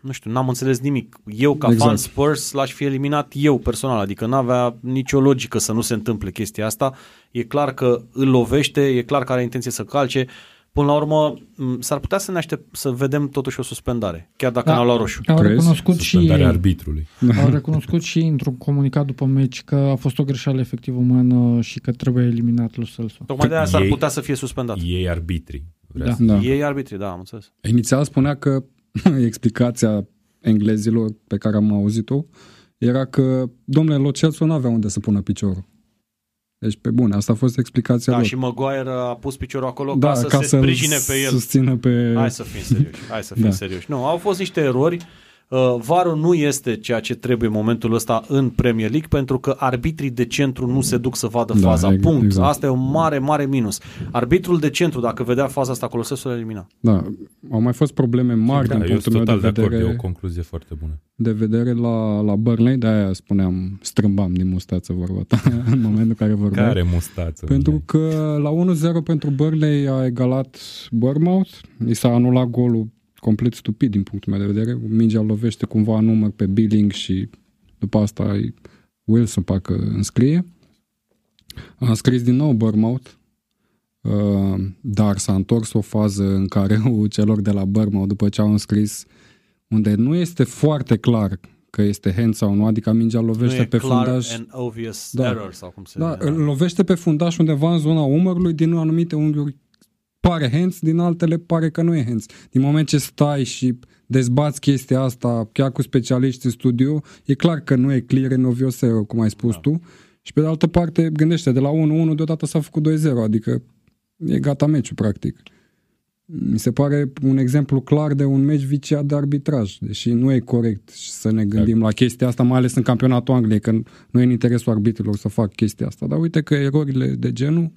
nu știu, n-am înțeles nimic. Eu, ca Exact. fan Spurs, l-aș fi eliminat eu personal, adică n-avea nicio logică să nu se întâmple chestia asta. E clar că îl lovește, e clar că are intenție să calce. Până la urmă, m, s-ar putea să ne aștept să vedem totuși o suspendare, chiar dacă Da. n-au luat roșu. Au Crezi? recunoscut și Suspendarea ei, arbitrului. au recunoscut și ei într-un comunicat după meci că a fost o greșeală efectiv umană și că trebuie eliminat lui Celso. Tocmai de aia s-ar Ei- putea să fie suspendat. Ei arbitri. Vrea Da. să- Da. Ei arbitri, da, am înțeles. Inițial spunea că (laughs) explicația englezilor pe care am auzit-o era că domnule Lo Celso nu avea unde să pună piciorul. Deci, pe bune, asta a fost explicația Da, lor. și Maguire a pus piciorul acolo da, ca să ca se să sprijine pe el. susțină pe... Hai să fim serioși, hai să fim Da. serioși. Nu, au fost niște erori. Uh, VAR-ul nu este ceea ce trebuie în momentul ăsta în Premier League pentru că arbitrii de centru nu se duc să vadă Da, faza. ex- Punct. exact. Asta e un mare, mare minus. Arbitrul de centru, dacă vedea faza asta acolo, se elimina. Da, au mai fost probleme mari Da, din eu punctul sunt meu total de de acord, vedere, e o concluzie foarte bună. de vedere la, la Burnley, de-aia spuneam, strâmbam din mustață vorba ta (laughs) în momentul în care vorbeam. Care mustață? Pentru că la 1-0 pentru Burnley a egalat Bournemouth, i s-a anulat golul complet stupid din punctul meu de vedere. Mingea lovește cumva în număr pe Billing și după asta îi- Wilson parcă înscrie. A înscris din nou Bournemouth, uh, dar s-a întors o fază în care (laughs) celor de la Bournemouth, după ce au înscris, unde nu este foarte clar că este hand sau nu, adică mingea Nu lovește e pe clar fundaș. and obvious Da. error sau cum se Da, numește. îl lovește pe fundaș undeva în zona umărului, din anumite unghiuri pare hands, din altele pare că nu e hands. Din moment ce stai și dezbați chestia asta chiar cu specialiști în studio, e clar că nu e clear în obvious error, cum ai spus da. tu. Și pe de altă parte, gândește, de la 1-1 deodată s-a făcut 2-0, adică e gata meciul, practic. Mi se pare un exemplu clar de un meci viciat de arbitraj, deși nu e corect să ne gândim la chestia asta, mai ales în campionatul Angliei, că nu e în interesul arbitrilor să fac chestia asta. Dar uite că erorile de genul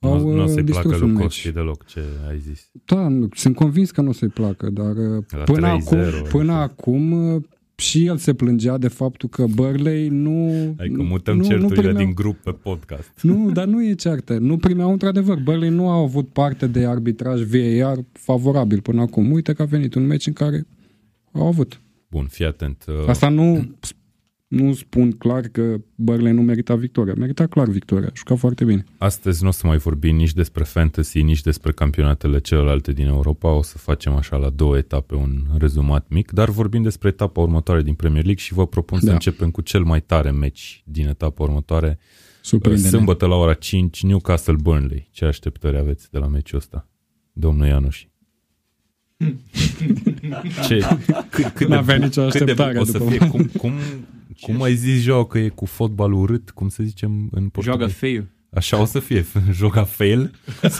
au Nu, nu o uh, să-i distrus placă un lui meci. Costi deloc ce ai zis. Da, nu, sunt convins că nu o să-i placă, dar uh, La până 3-0, acum, până așa. acum uh, și el se plângea de faptul că Burley nu... Adică mutăm nu, certurile nu primeau, din grup pe podcast. Nu, dar nu e ceartă. Nu primeau într-adevăr. Burley nu a avut parte de arbitraj VAR favorabil până acum. Uite că a venit un meci în care au avut. Bun, fii atent. uh, Asta nu, nu spun clar că Burley nu merita victoria. Merita clar victoria. A jucat foarte bine. Astăzi nu o să mai vorbim nici despre fantasy, nici despre campionatele celelalte din Europa. O să facem așa la două etape un rezumat mic, dar vorbim despre etapa următoare din Premier League și vă propun să Da. începem cu cel mai tare meci din etapa următoare. Surprinde Sâmbătă la ora 5, Newcastle Burnley. Ce așteptări aveți de la meciul ăsta, domnul Ianuș? Ce, cât, cât de, N-avea nicio cât de așteptare o să după- fie, cum, cum, cum ai zis, Joao, că e cu fotbal urât, cum să zicem în portughez? Joacă feio. Așa o să fie, (laughs) joga fail, (laughs)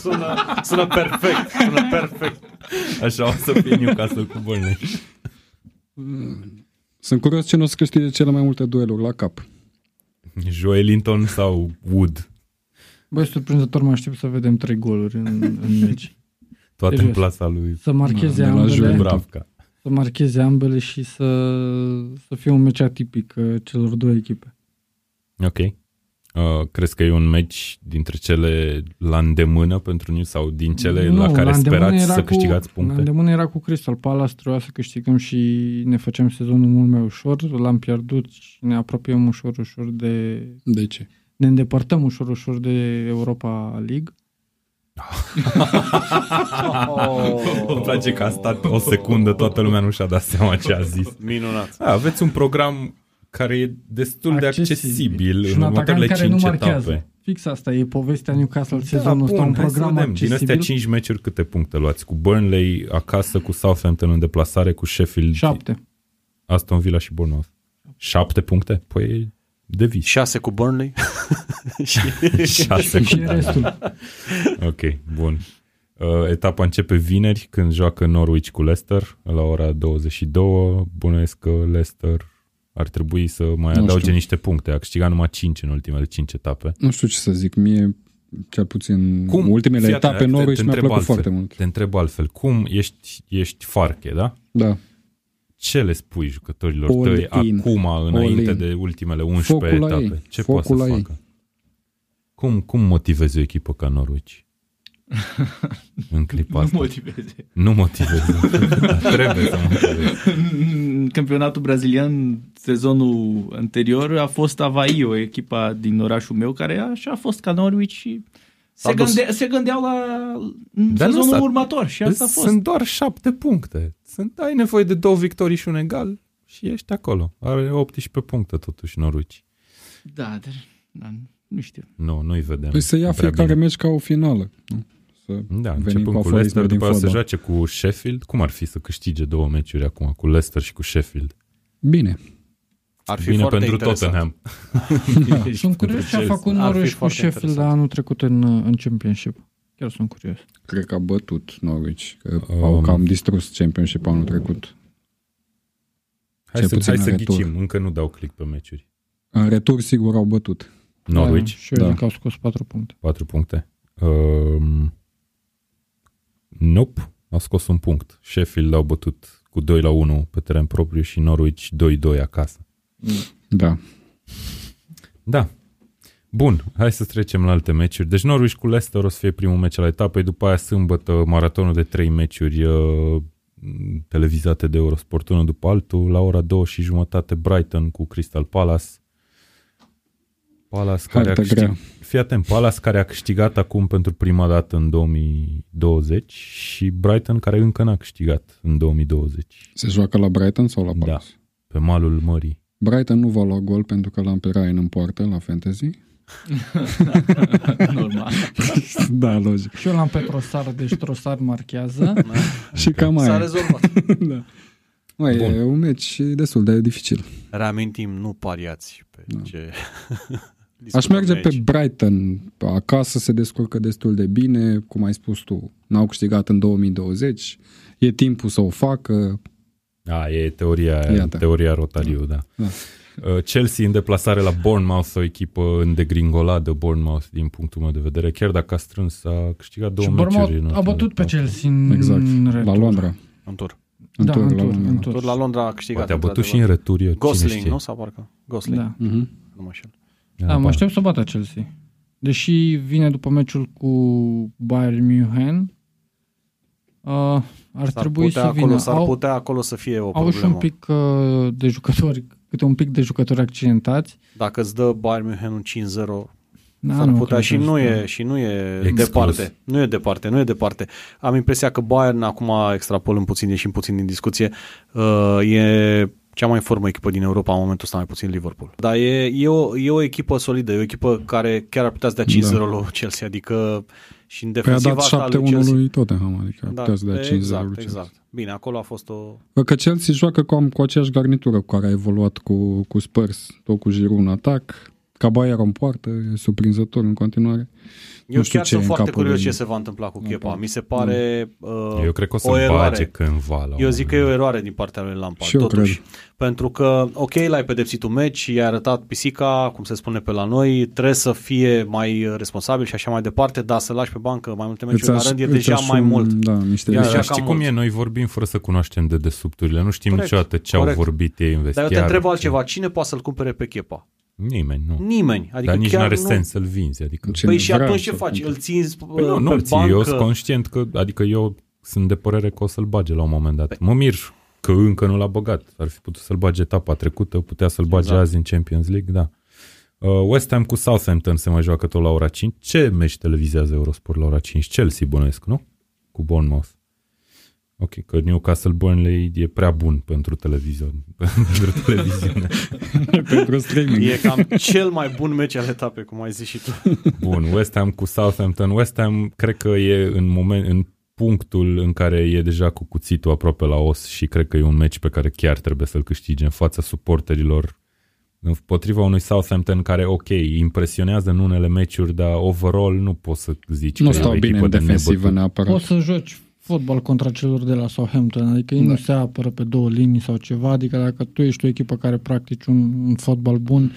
Sună, sună perfect, sună perfect. așa o să fie Newcastle cu Burnley. Sunt curios ce nu o să câștige cele mai multe dueluri la cap. Joelinton sau Wood, Băi, surprinzător mă aștept să vedem trei goluri în, în meci. toate în Serios. plasa lui Să marcheze Da, de la ambele, Joel. Bravca. Să marcheze ambele și să, să fie un meci atipic uh, celor două echipe. Ok. Uh, crezi că e un meci dintre cele la îndemână pentru New sau din cele Nu, la care îndemână sperați era să cu- câștigați La puncte? îndemână era cu Crystal Palace, trebuia să câștigăm și ne făceam sezonul mult mai ușor, l-am pierdut și ne apropiem ușor, ușor de... De ce? Ne îndepărtăm ușor, ușor de Europa League. (laughs) Îmi place că a stat o secundă, toată lumea nu și-a dat seama ce a zis. Minunat. A, aveți un program care e destul de accesibil și în un atacant următoarele care nu 5 marchează. etape. Fix asta e povestea Newcastle sezonul ăsta, un Da, hai să program vedem. Din astea accesibil. 5 meciuri câte puncte luați? Cu Burnley acasă, cu Southampton în deplasare, cu Sheffield, Șapte. Aston Villa și Bournemouth. 7 puncte? Păi e de vis. 6 cu Burnley. (laughs) și (laughs) 6 Și restul. Ok, bun. Uh, etapa începe vineri când joacă Norwich cu Leicester la ora 22. Bănuiesc că Leicester ar trebui să mai Nu adauge știu. niște puncte. A câștigat numai 5 în ultimele 5 etape. Nu știu ce să zic. Mie, cel puțin, Cum? ultimele Fii atent, etape te- Norwich te mi-a întreb plăcut altfel. foarte mult. Te întreb altfel. Cum ești, ești farche, da? Da. Ce le spui jucătorilor All tăi in. acum, înainte in. de ultimele 11 Focul la etape? ei. Ce Focul poate să la ei. facă? Cum, cum motivezi o echipă ca Norwich? (laughs) în clipa Nu asta. motiveze. Nu motivezi. Dar (laughs) trebuie să motivezi. În campionatul brazilian, sezonul anterior, a fost Avaí, o echipa din orașul meu, care așa a fost ca Norwich și S-a se, dus. gânde, se gândeau la în Dar nu sezonul s-a- următor și asta a fost. Sunt doar șapte puncte. Sunt, ai nevoie de două victorii și un egal și ești acolo. Are 18 puncte totuși Norwich. Da, dar da, nu știu. Nu, nu-i vedem. Păi să ia prea fiecare bine. meci ca o finală. Nu? Să Da, venim începând cu aforisme Leicester, din după aceea să fotbal. joace cu Sheffield. Cum ar fi să câștige două meciuri acum, cu Leicester și cu Sheffield? Bine. Ar fi Bine foarte pentru interesant. Tottenham. (laughs) Da, sunt curios ce a Chelsea. făcut Ar fi Norwich cu foarte Sheffield interesant. anul trecut în, în Championship. Chiar sunt curios. Cred că a bătut Norwich, că Um. au cam distrus Championship anul trecut. Hai Cel să, puțin hai să în retur. ghicim, încă nu dau click pe meciuri. În retur sigur au bătut. Norwich, Da, și eu Da. zic că au scos 4 puncte. 4 puncte. Um, nope, a scos un punct. Sheffield au bătut cu 2 la 1 pe teren propriu și Norwich 2-2 acasă. Da. Da. Bun, hai să trecem la alte meciuri. Deci Norwich cu Leicester o să fie primul meci al etapei, după aia sâmbătă maratonul de trei meciuri uh, televizate de Eurosport unul după altul, la ora două și jumătate Brighton cu Crystal Palace. Palace care a Hartă câștigat, grea. fii atent, Palace care a câștigat acum pentru prima dată în 2020 și Brighton care încă n-a câștigat în 2020 Se joacă la Brighton sau la Palace? pe malul mării. Brighton nu va lua gol pentru că l-am pe Ryan în poartă la fantasy. (laughs) Normal. da, logic. Și eu l-am pe Trossard, deci Trossard marchează. Și cam S-a aia. rezolvat. (laughs) da. Măi, Bun. e un meci destul de dificil. Reamintim, nu pariați pe Da. ce... (laughs) Aș merge pe aici. Brighton. Acasă se descurcă destul de bine, cum ai spus tu. N-au câștigat în 2020. E timpul să o facă. A, e teoria, Iată. teoria rotariu, da. Da. Uh, Chelsea în deplasare la Bournemouth, o echipă în degringoladă Bournemouth din punctul meu de vedere, chiar dacă a strâns, a câștigat două și meciuri. în Bournemouth a ultimele bătut pe etapă. Chelsea în Exact. retur. La Londra. În tur. În Da, tur, în la tur, Londra. în tur. Tur la Londra a câștigat. Poate a bătut și în într-adevăr. retur, eu, cine Gosling, știe. nu? Sau parcă? Gosling, Da. Mhm. nu mă înșel. Da, mă aștept să bată Chelsea. Deși vine după meciul cu Bayern München, uh, ar S-ar trebui putea să acolo, vină. S-ar Au, putea acolo să fie o au și problemă. un pic uh, de jucători, câte un pic de jucători accidentați. Dacă îți dă Bayern München un 5-0, Da, s-ar nu putea cred și că nu asta- e, și nu e Exclus. departe. Nu e departe, nu e departe. Am impresia că Bayern, acum extrapolăm puțin, ieșim puțin din discuție, uh, e cea mai în formă echipă din Europa în momentul ăsta, mai puțin Liverpool. Dar e, e, o, e o echipă solidă, e o echipă care chiar ar putea să dea 5-0 Da. lui Chelsea, adică și în Păi a defensiva dat asta 7-1 lui Chelsea. lui Tottenham, adică Da, putea să dea 5-0 lui exact, Chelsea. exact. Bine, acolo a fost o... Că Chelsea joacă cu, cu aceeași garnitură cu care a evoluat cu, cu Spurs, tot cu Giroud în atac, Caballero în poartă, e surprinzător în continuare. Eu Nu știu chiar ce e sunt în foarte capul curios lui. ce se va întâmpla cu Kepa. Lampard. Mi se pare uh, Eu cred că o o să-l eroare. bage cândva. La Eu un zic că e moment o eroare din partea lui Lampard, Și eu totuși. cred. Pentru că, ok, l-ai pedepsit un meci, i-ai arătat pisica, cum se spune pe la noi, trebuie să fie mai responsabil și așa mai departe, dar să lași pe bancă mai multe meciuri la Îți rând e îți deja aș- mai mult. Da, niște Ia, Dar Deja știi cam cum mult. e? Noi vorbim fără să cunoaștem de desubturile. Nu știm Corect, niciodată ce corect. au vorbit ei în Dar vestiar. eu te întreb ce- altceva, cine poate să-l cumpere pe Chepa? Nimeni, nu. Nimeni. Adică Dar nici nu chiar are nu... sens să-l vinzi. Adică... Cine Păi și vrea atunci ce să faci? cumpere. Îl ții Păi nu, pe nu ții. bancă? Eu sunt conștient că, adică eu sunt de părere că o să-l bage la un moment dat. Mă mir că încă nu l-a băgat. Ar fi putut să-l bage etapa trecută, putea să-l bage Exact. azi în Champions League, da. Uh, West Ham cu Southampton se mai joacă tot la ora 5. Ce meci televizează Eurosport la ora 5? Chelsea bănuiesc, nu? Cu Bournemouth. Ok, că Newcastle Burnley e prea bun pentru televizor, (laughs) pentru televiziune. (laughs) pentru streaming. E cam cel mai bun meci al etapei, cum ai zis și tu. (laughs) Bun, West Ham cu Southampton. West Ham cred că e în, moment, în punctul în care e deja cu cuțitul aproape la os și cred că e un meci pe care chiar trebuie să-l câștige în fața suporterilor împotriva unui Southampton care, ok, impresionează în unele meciuri, dar overall nu poți să zici Nu că e o stau bine echipă în de defensivă nebătut. neapărat. Poți să joci fotbal contra celor de la Southampton, adică ei nu Da. se apără pe două linii sau ceva, adică dacă tu ești o echipă care practici un, un fotbal bun,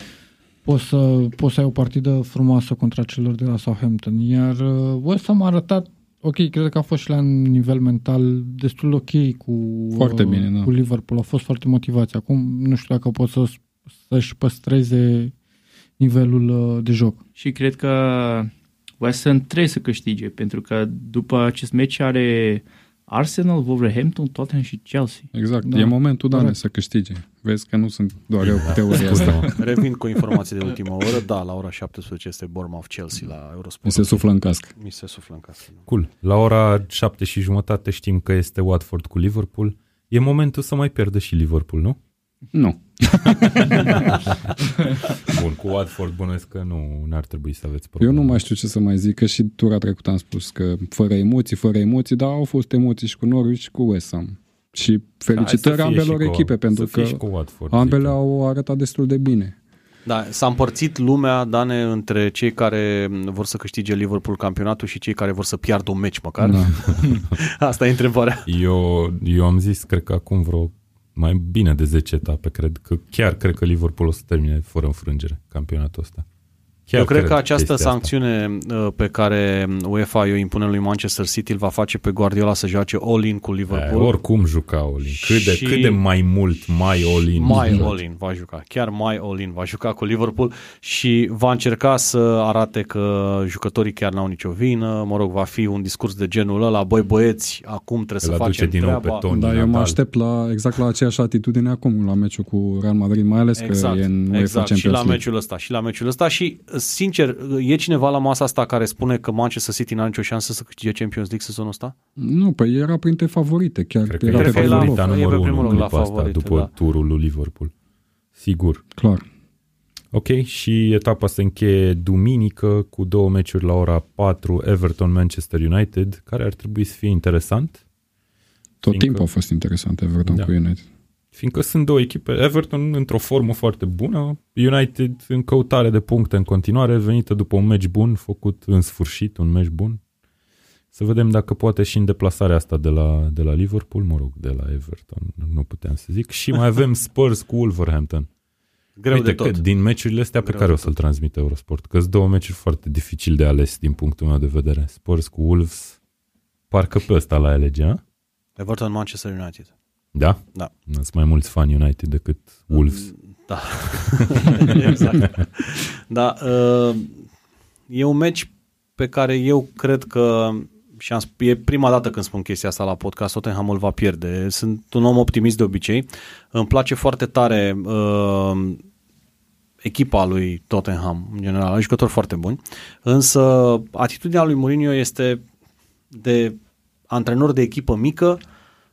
poți să, poți să ai o partidă frumoasă contra celor de la Southampton. Iar uh, West Ham a arătat, ok, cred că a fost și la un nivel mental destul de ok cu, Foarte uh, bine, da. cu Liverpool, au fost foarte motivați. Acum nu știu dacă pot să, să-și păstreze nivelul uh, de joc. Și cred că West Ham trebuie să câștige, pentru că după acest meci are Arsenal, Wolverhampton, Tottenham și Chelsea. Exact, Da. e momentul, Dane, Corect. să câștige. Vezi că nu sunt doar eu cu (laughs) teoria asta. Scuze-mă. Revin cu informații de ultimă oră. Da, la ora 17 este Bournemouth-Chelsea la Mi Eurosport. se suflă în cască. Mi se suflă în casă. Cool. La ora 7 și jumătate știm că este Watford cu Liverpool. E momentul să mai pierdă și Liverpool, nu? Nu. (laughs) Bun, cu Watford bănuiesc că nu ar trebui să aveți Eu probleme. nu mai știu ce să mai zic, că și tura trecută am spus că fără emoții, fără emoții, dar au fost emoții și cu Norwich și cu West Ham. Și felicitări Hai să fie ambelor și cu- echipe, pentru să fie că și cu Watford, ambele zic eu. au arătat destul de bine. Da, s-a împărțit lumea, Dane, între cei care vor să câștige Liverpool campionatul și cei care vor să piardă un meci măcar. Da. (laughs) Asta e întrebarea. Eu, eu am zis, cred că acum vreo mai bine de 10 etape, cred că chiar cred că Liverpool o să termine fără înfrângere campionatul ăsta. Chiar Eu cred că această chestia asta. sancțiune uh, pe care UEFA o impune lui Manchester City îl va face pe Guardiola să joace all-in cu Eh, Liverpool. oricum juca Olin. Cât de, Și- cât de mai mult, mai Olin. mai all-in va juca, chiar mai all-in va juca cu Liverpool și va încerca să arate că jucătorii chiar n-au nicio vină, mă rog, va fi un discurs de genul ăla, băi băieți, acum trebuie Îl să aduce facem din nou treaba. pe Tony Da, eu mă Nadal. aștept la, exact la aceeași atitudine acum la meciul cu Real Madrid, mai ales Exact, că e în UEFA exact. și Champions la League. meciul ăsta, și la meciul ăsta și sincer, e cineva la masa asta care spune că Manchester City n-are nicio șansă să câștige Champions League sezonul ăsta? Nu, păi era printre favorite, chiar Cred că era e pe că e la- primul favorita loc. e pe numărul primul 1 loc în la clipa asta, favorite, după da. turul lui Liverpool. Sigur. Clar. Ok, și etapa se încheie duminică cu două meciuri la ora 4, Everton-Manchester United, care ar trebui să fie interesant, Tot Fiindcă- timpul a fost interesant Everton Da. cu United. Fiindcă sunt două echipe, Everton într-o formă foarte bună, United în căutare de puncte în continuare, venită după un meci bun, făcut în sfârșit un meci bun. Să vedem dacă poate și în deplasarea asta de la, de la Liverpool, mă rog, de la Everton, nu puteam să zic. Și mai avem (laughs) Spurs cu Wolverhampton. Greu Uite de tot. Că din meciurile astea pe Greu care de o să-l transmit Eurosport, că sunt două meciuri foarte dificil de ales din punctul meu de vedere. Spurs cu Wolves, parcă pe ăsta la alege, a? Everton Manchester United. Da? Da. Sunt mai mulți fani United decât Wolves. Da. (laughs) exact. Da, uh, e un meci pe care eu cred că și am, sp- e prima dată când spun chestia asta la podcast, Tottenham îl va pierde. Sunt un om optimist de obicei. Îmi place foarte tare uh, echipa lui Tottenham, în general, are jucători foarte buni, însă atitudinea lui Mourinho este de antrenor de echipă mică,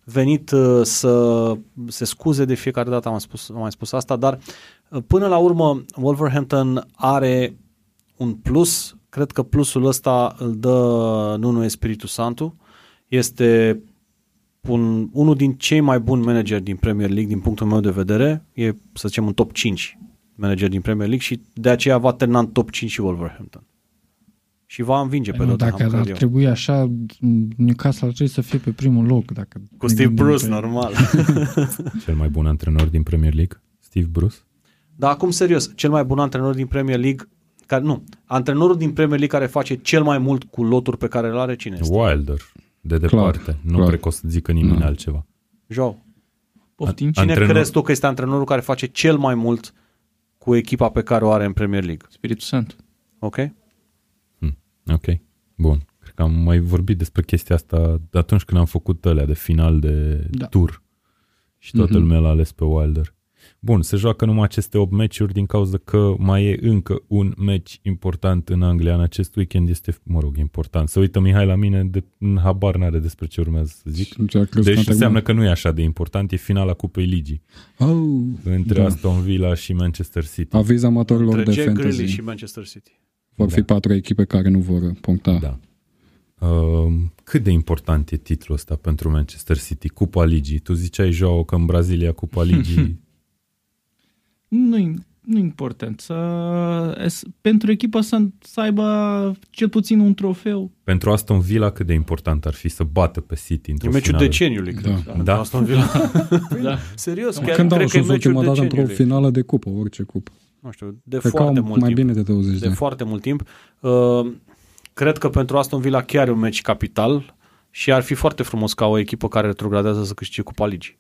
venit uh, să se scuze de fiecare dată, am spus, am mai spus asta, dar uh, până la urmă Wolverhampton are un plus, cred că plusul ăsta îl dă Nuno Espiritu Santu, este un, unul din cei mai buni manageri din Premier League din punctul meu de vedere, e să zicem un top 5 manager din Premier League și de aceea va termina în top 5 și Wolverhampton. Și va învinge pe Nu, Tottenham, dacă ar cred eu. trebui așa, Newcastle ar trebui să fie pe primul loc. Dacă Cu ne Steve gândim Bruce, pe- normal. (laughs) Cel mai bun antrenor din Premier League, Steve Bruce. Dar acum serios, cel mai bun antrenor din Premier League, care, nu, antrenorul din Premier League care face cel mai mult cu loturi pe care le are cine este? Wilder, de departe. nu clar. cred că o să zică nimeni Nu. altceva. Joe. Poftim? An- Cine Antrenor- crezi tu că este antrenorul care face cel mai mult cu echipa pe care o are în Premier League? Spiritul Sant. Ok? Ok, bun. Cred că am mai vorbit despre chestia asta atunci când am făcut alea de final de Da. tur și toată Mhm. lumea l-a ales pe Wilder. Bun, se joacă numai aceste 8 meciuri din cauza că mai e încă un meci important în Anglia în acest weekend. Este, mă rog, important. Să uită Mihai la mine, de, în habar n-are despre ce urmează să zic. Ce a crezut Deci că înseamnă că nu e așa de important, e finala Cupei Ligii Oh, între Da. Aston Villa și Manchester City. aviz amatorilor Între de Jack fantasy. Grealish și Manchester City. Vor fi Da. patru echipe care nu vor puncta. Da. Uh, cât de important e titlul ăsta pentru Manchester City? Cupa Ligii. Tu ziceai, Joao, că în Brazilia Cupa Ligii... (laughs) Nu nu important. Să, es- pentru echipa să, să aibă cel puțin un trofeu. pentru Aston Villa cât de important ar fi să bată pe City E într-o meciul finală? deceniului, cred. Da. pentru Da. Aston Villa. (laughs) Da. Serios, chiar Când au cred că e ajuns meciul ultima dată într-o deceniului. finală de cupă, orice cupă? Nu știu, de Cred că foarte au mult mai timp. bine de 20 de de ani. foarte mult timp. Uh, cred că pentru Aston Villa chiar e un meci capital și ar fi foarte frumos ca o echipă care retrogradează să câștige Cupa Ligii.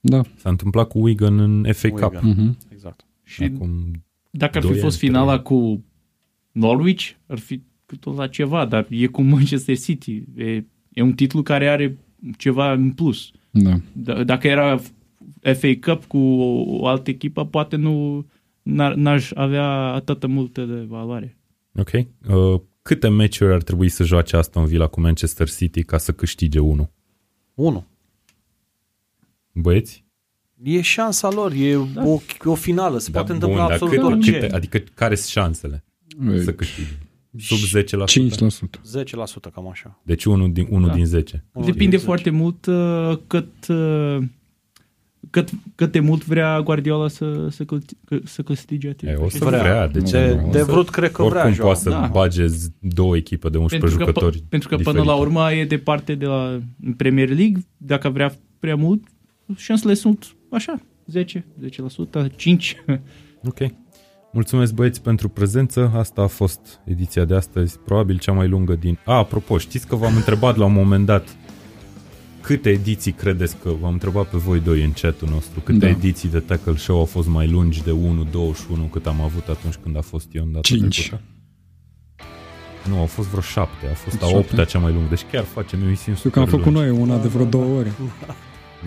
Da. S-a întâmplat cu Wigan în FA Cup. Wigan. Mhm. Exact. Și Acum, dacă ar doi fi fost ani, finala trei. cu Norwich, ar fi tot la ceva, dar e cu Manchester City. E, e un titlu care are ceva în plus. Da. D- dacă era FA Cup cu o, o altă echipă, poate nu n-ar, n-aș avea atât multă de valoare. ok. Uh, câte meciuri ar trebui să joace Aston Villa cu Manchester City ca să câștige unul? Unu. Băieți? E șansa lor, e Da. o, o finală, se poate întâmpla dar absolut câte, orice. câte, adică care sunt șansele Ei, să câștige? Sub 10%? 5%. 10% cam așa. Deci unul din, unul Da. din 10. Unul Depinde din zece. foarte mult uh, cât, uh, cât, cât de mult vrea Guardiola să, să, câl, să câștige E, o să Vrea. vrea. de ce De, nu? O de să- vrut cred că vrea Oricum Joao. poate să Da. bage două echipe de 11 pentru că, jucători p- pentru că până diferite. la urmă e departe de la Premier League, dacă vrea prea mult, șansele sunt așa, 10, 10%, 5. Ok. Mulțumesc băieți pentru prezență. Asta a fost ediția de astăzi, probabil cea mai lungă din... A, apropo, știți că v-am întrebat la un moment dat câte ediții credeți că v-am întrebat pe voi doi în chatul nostru, câte Da. ediții de Tackle Show au fost mai lungi de 1-21 cât am avut atunci când a fost eu în data Cinci. trecută? Nu, au fost vreo șapte, a fost a Șapte? opta cea mai lungă, deci chiar facem emisiuni Știu că am super făcut lungi. noi una de vreo două ore.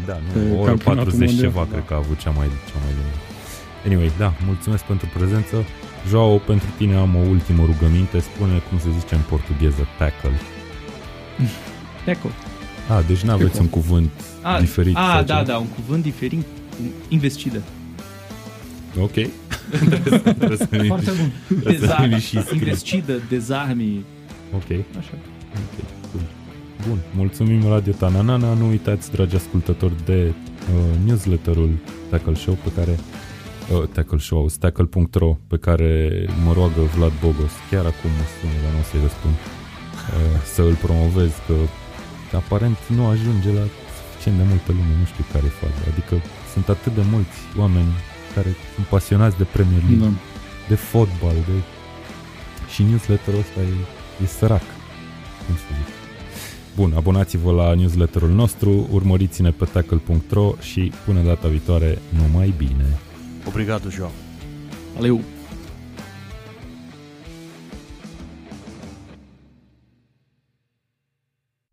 Da, pe nu, o oră campionatul 40 mondial. ceva, cred că a avut cea mai, cea mai lungă. Anyway, da, mulțumesc pentru prezență. Joao, pentru tine am o ultimă rugăminte. Spune cum se zice în portugheză tackle. Tackle. Ah, deci nu aveți un cuvânt A, diferit. a sau da, ce? da, un cuvânt diferit. Investida. Ok. Trebuie să mi- Foarte bun. trebuie să Dezarm. mi și scrii. Investida, dezarme. Ok. Așa. Ok, cool. Bun, mulțumim Radio Tananana. Nu uitați, dragi ascultători, de uh, newsletterul Tackle Show pe care uh, Tackle Show, tackle.ro pe care mă roagă Vlad Bogos. Chiar acum mă sună, dar nu o să-i răspund. Uh, să îl promovez, că aparent nu ajunge la suficient de multă lume, nu știu care e faza. Adică sunt atât de mulți oameni care sunt pasionați de Premier League Da. de fotbal, de... și newsletterul ăsta e, e sărac. Cum să zic. Bun, abonați-vă la newsletterul nostru, urmăriți-ne pe tackle.ro și până data viitoare, numai bine! Obrigado, João. Valeu.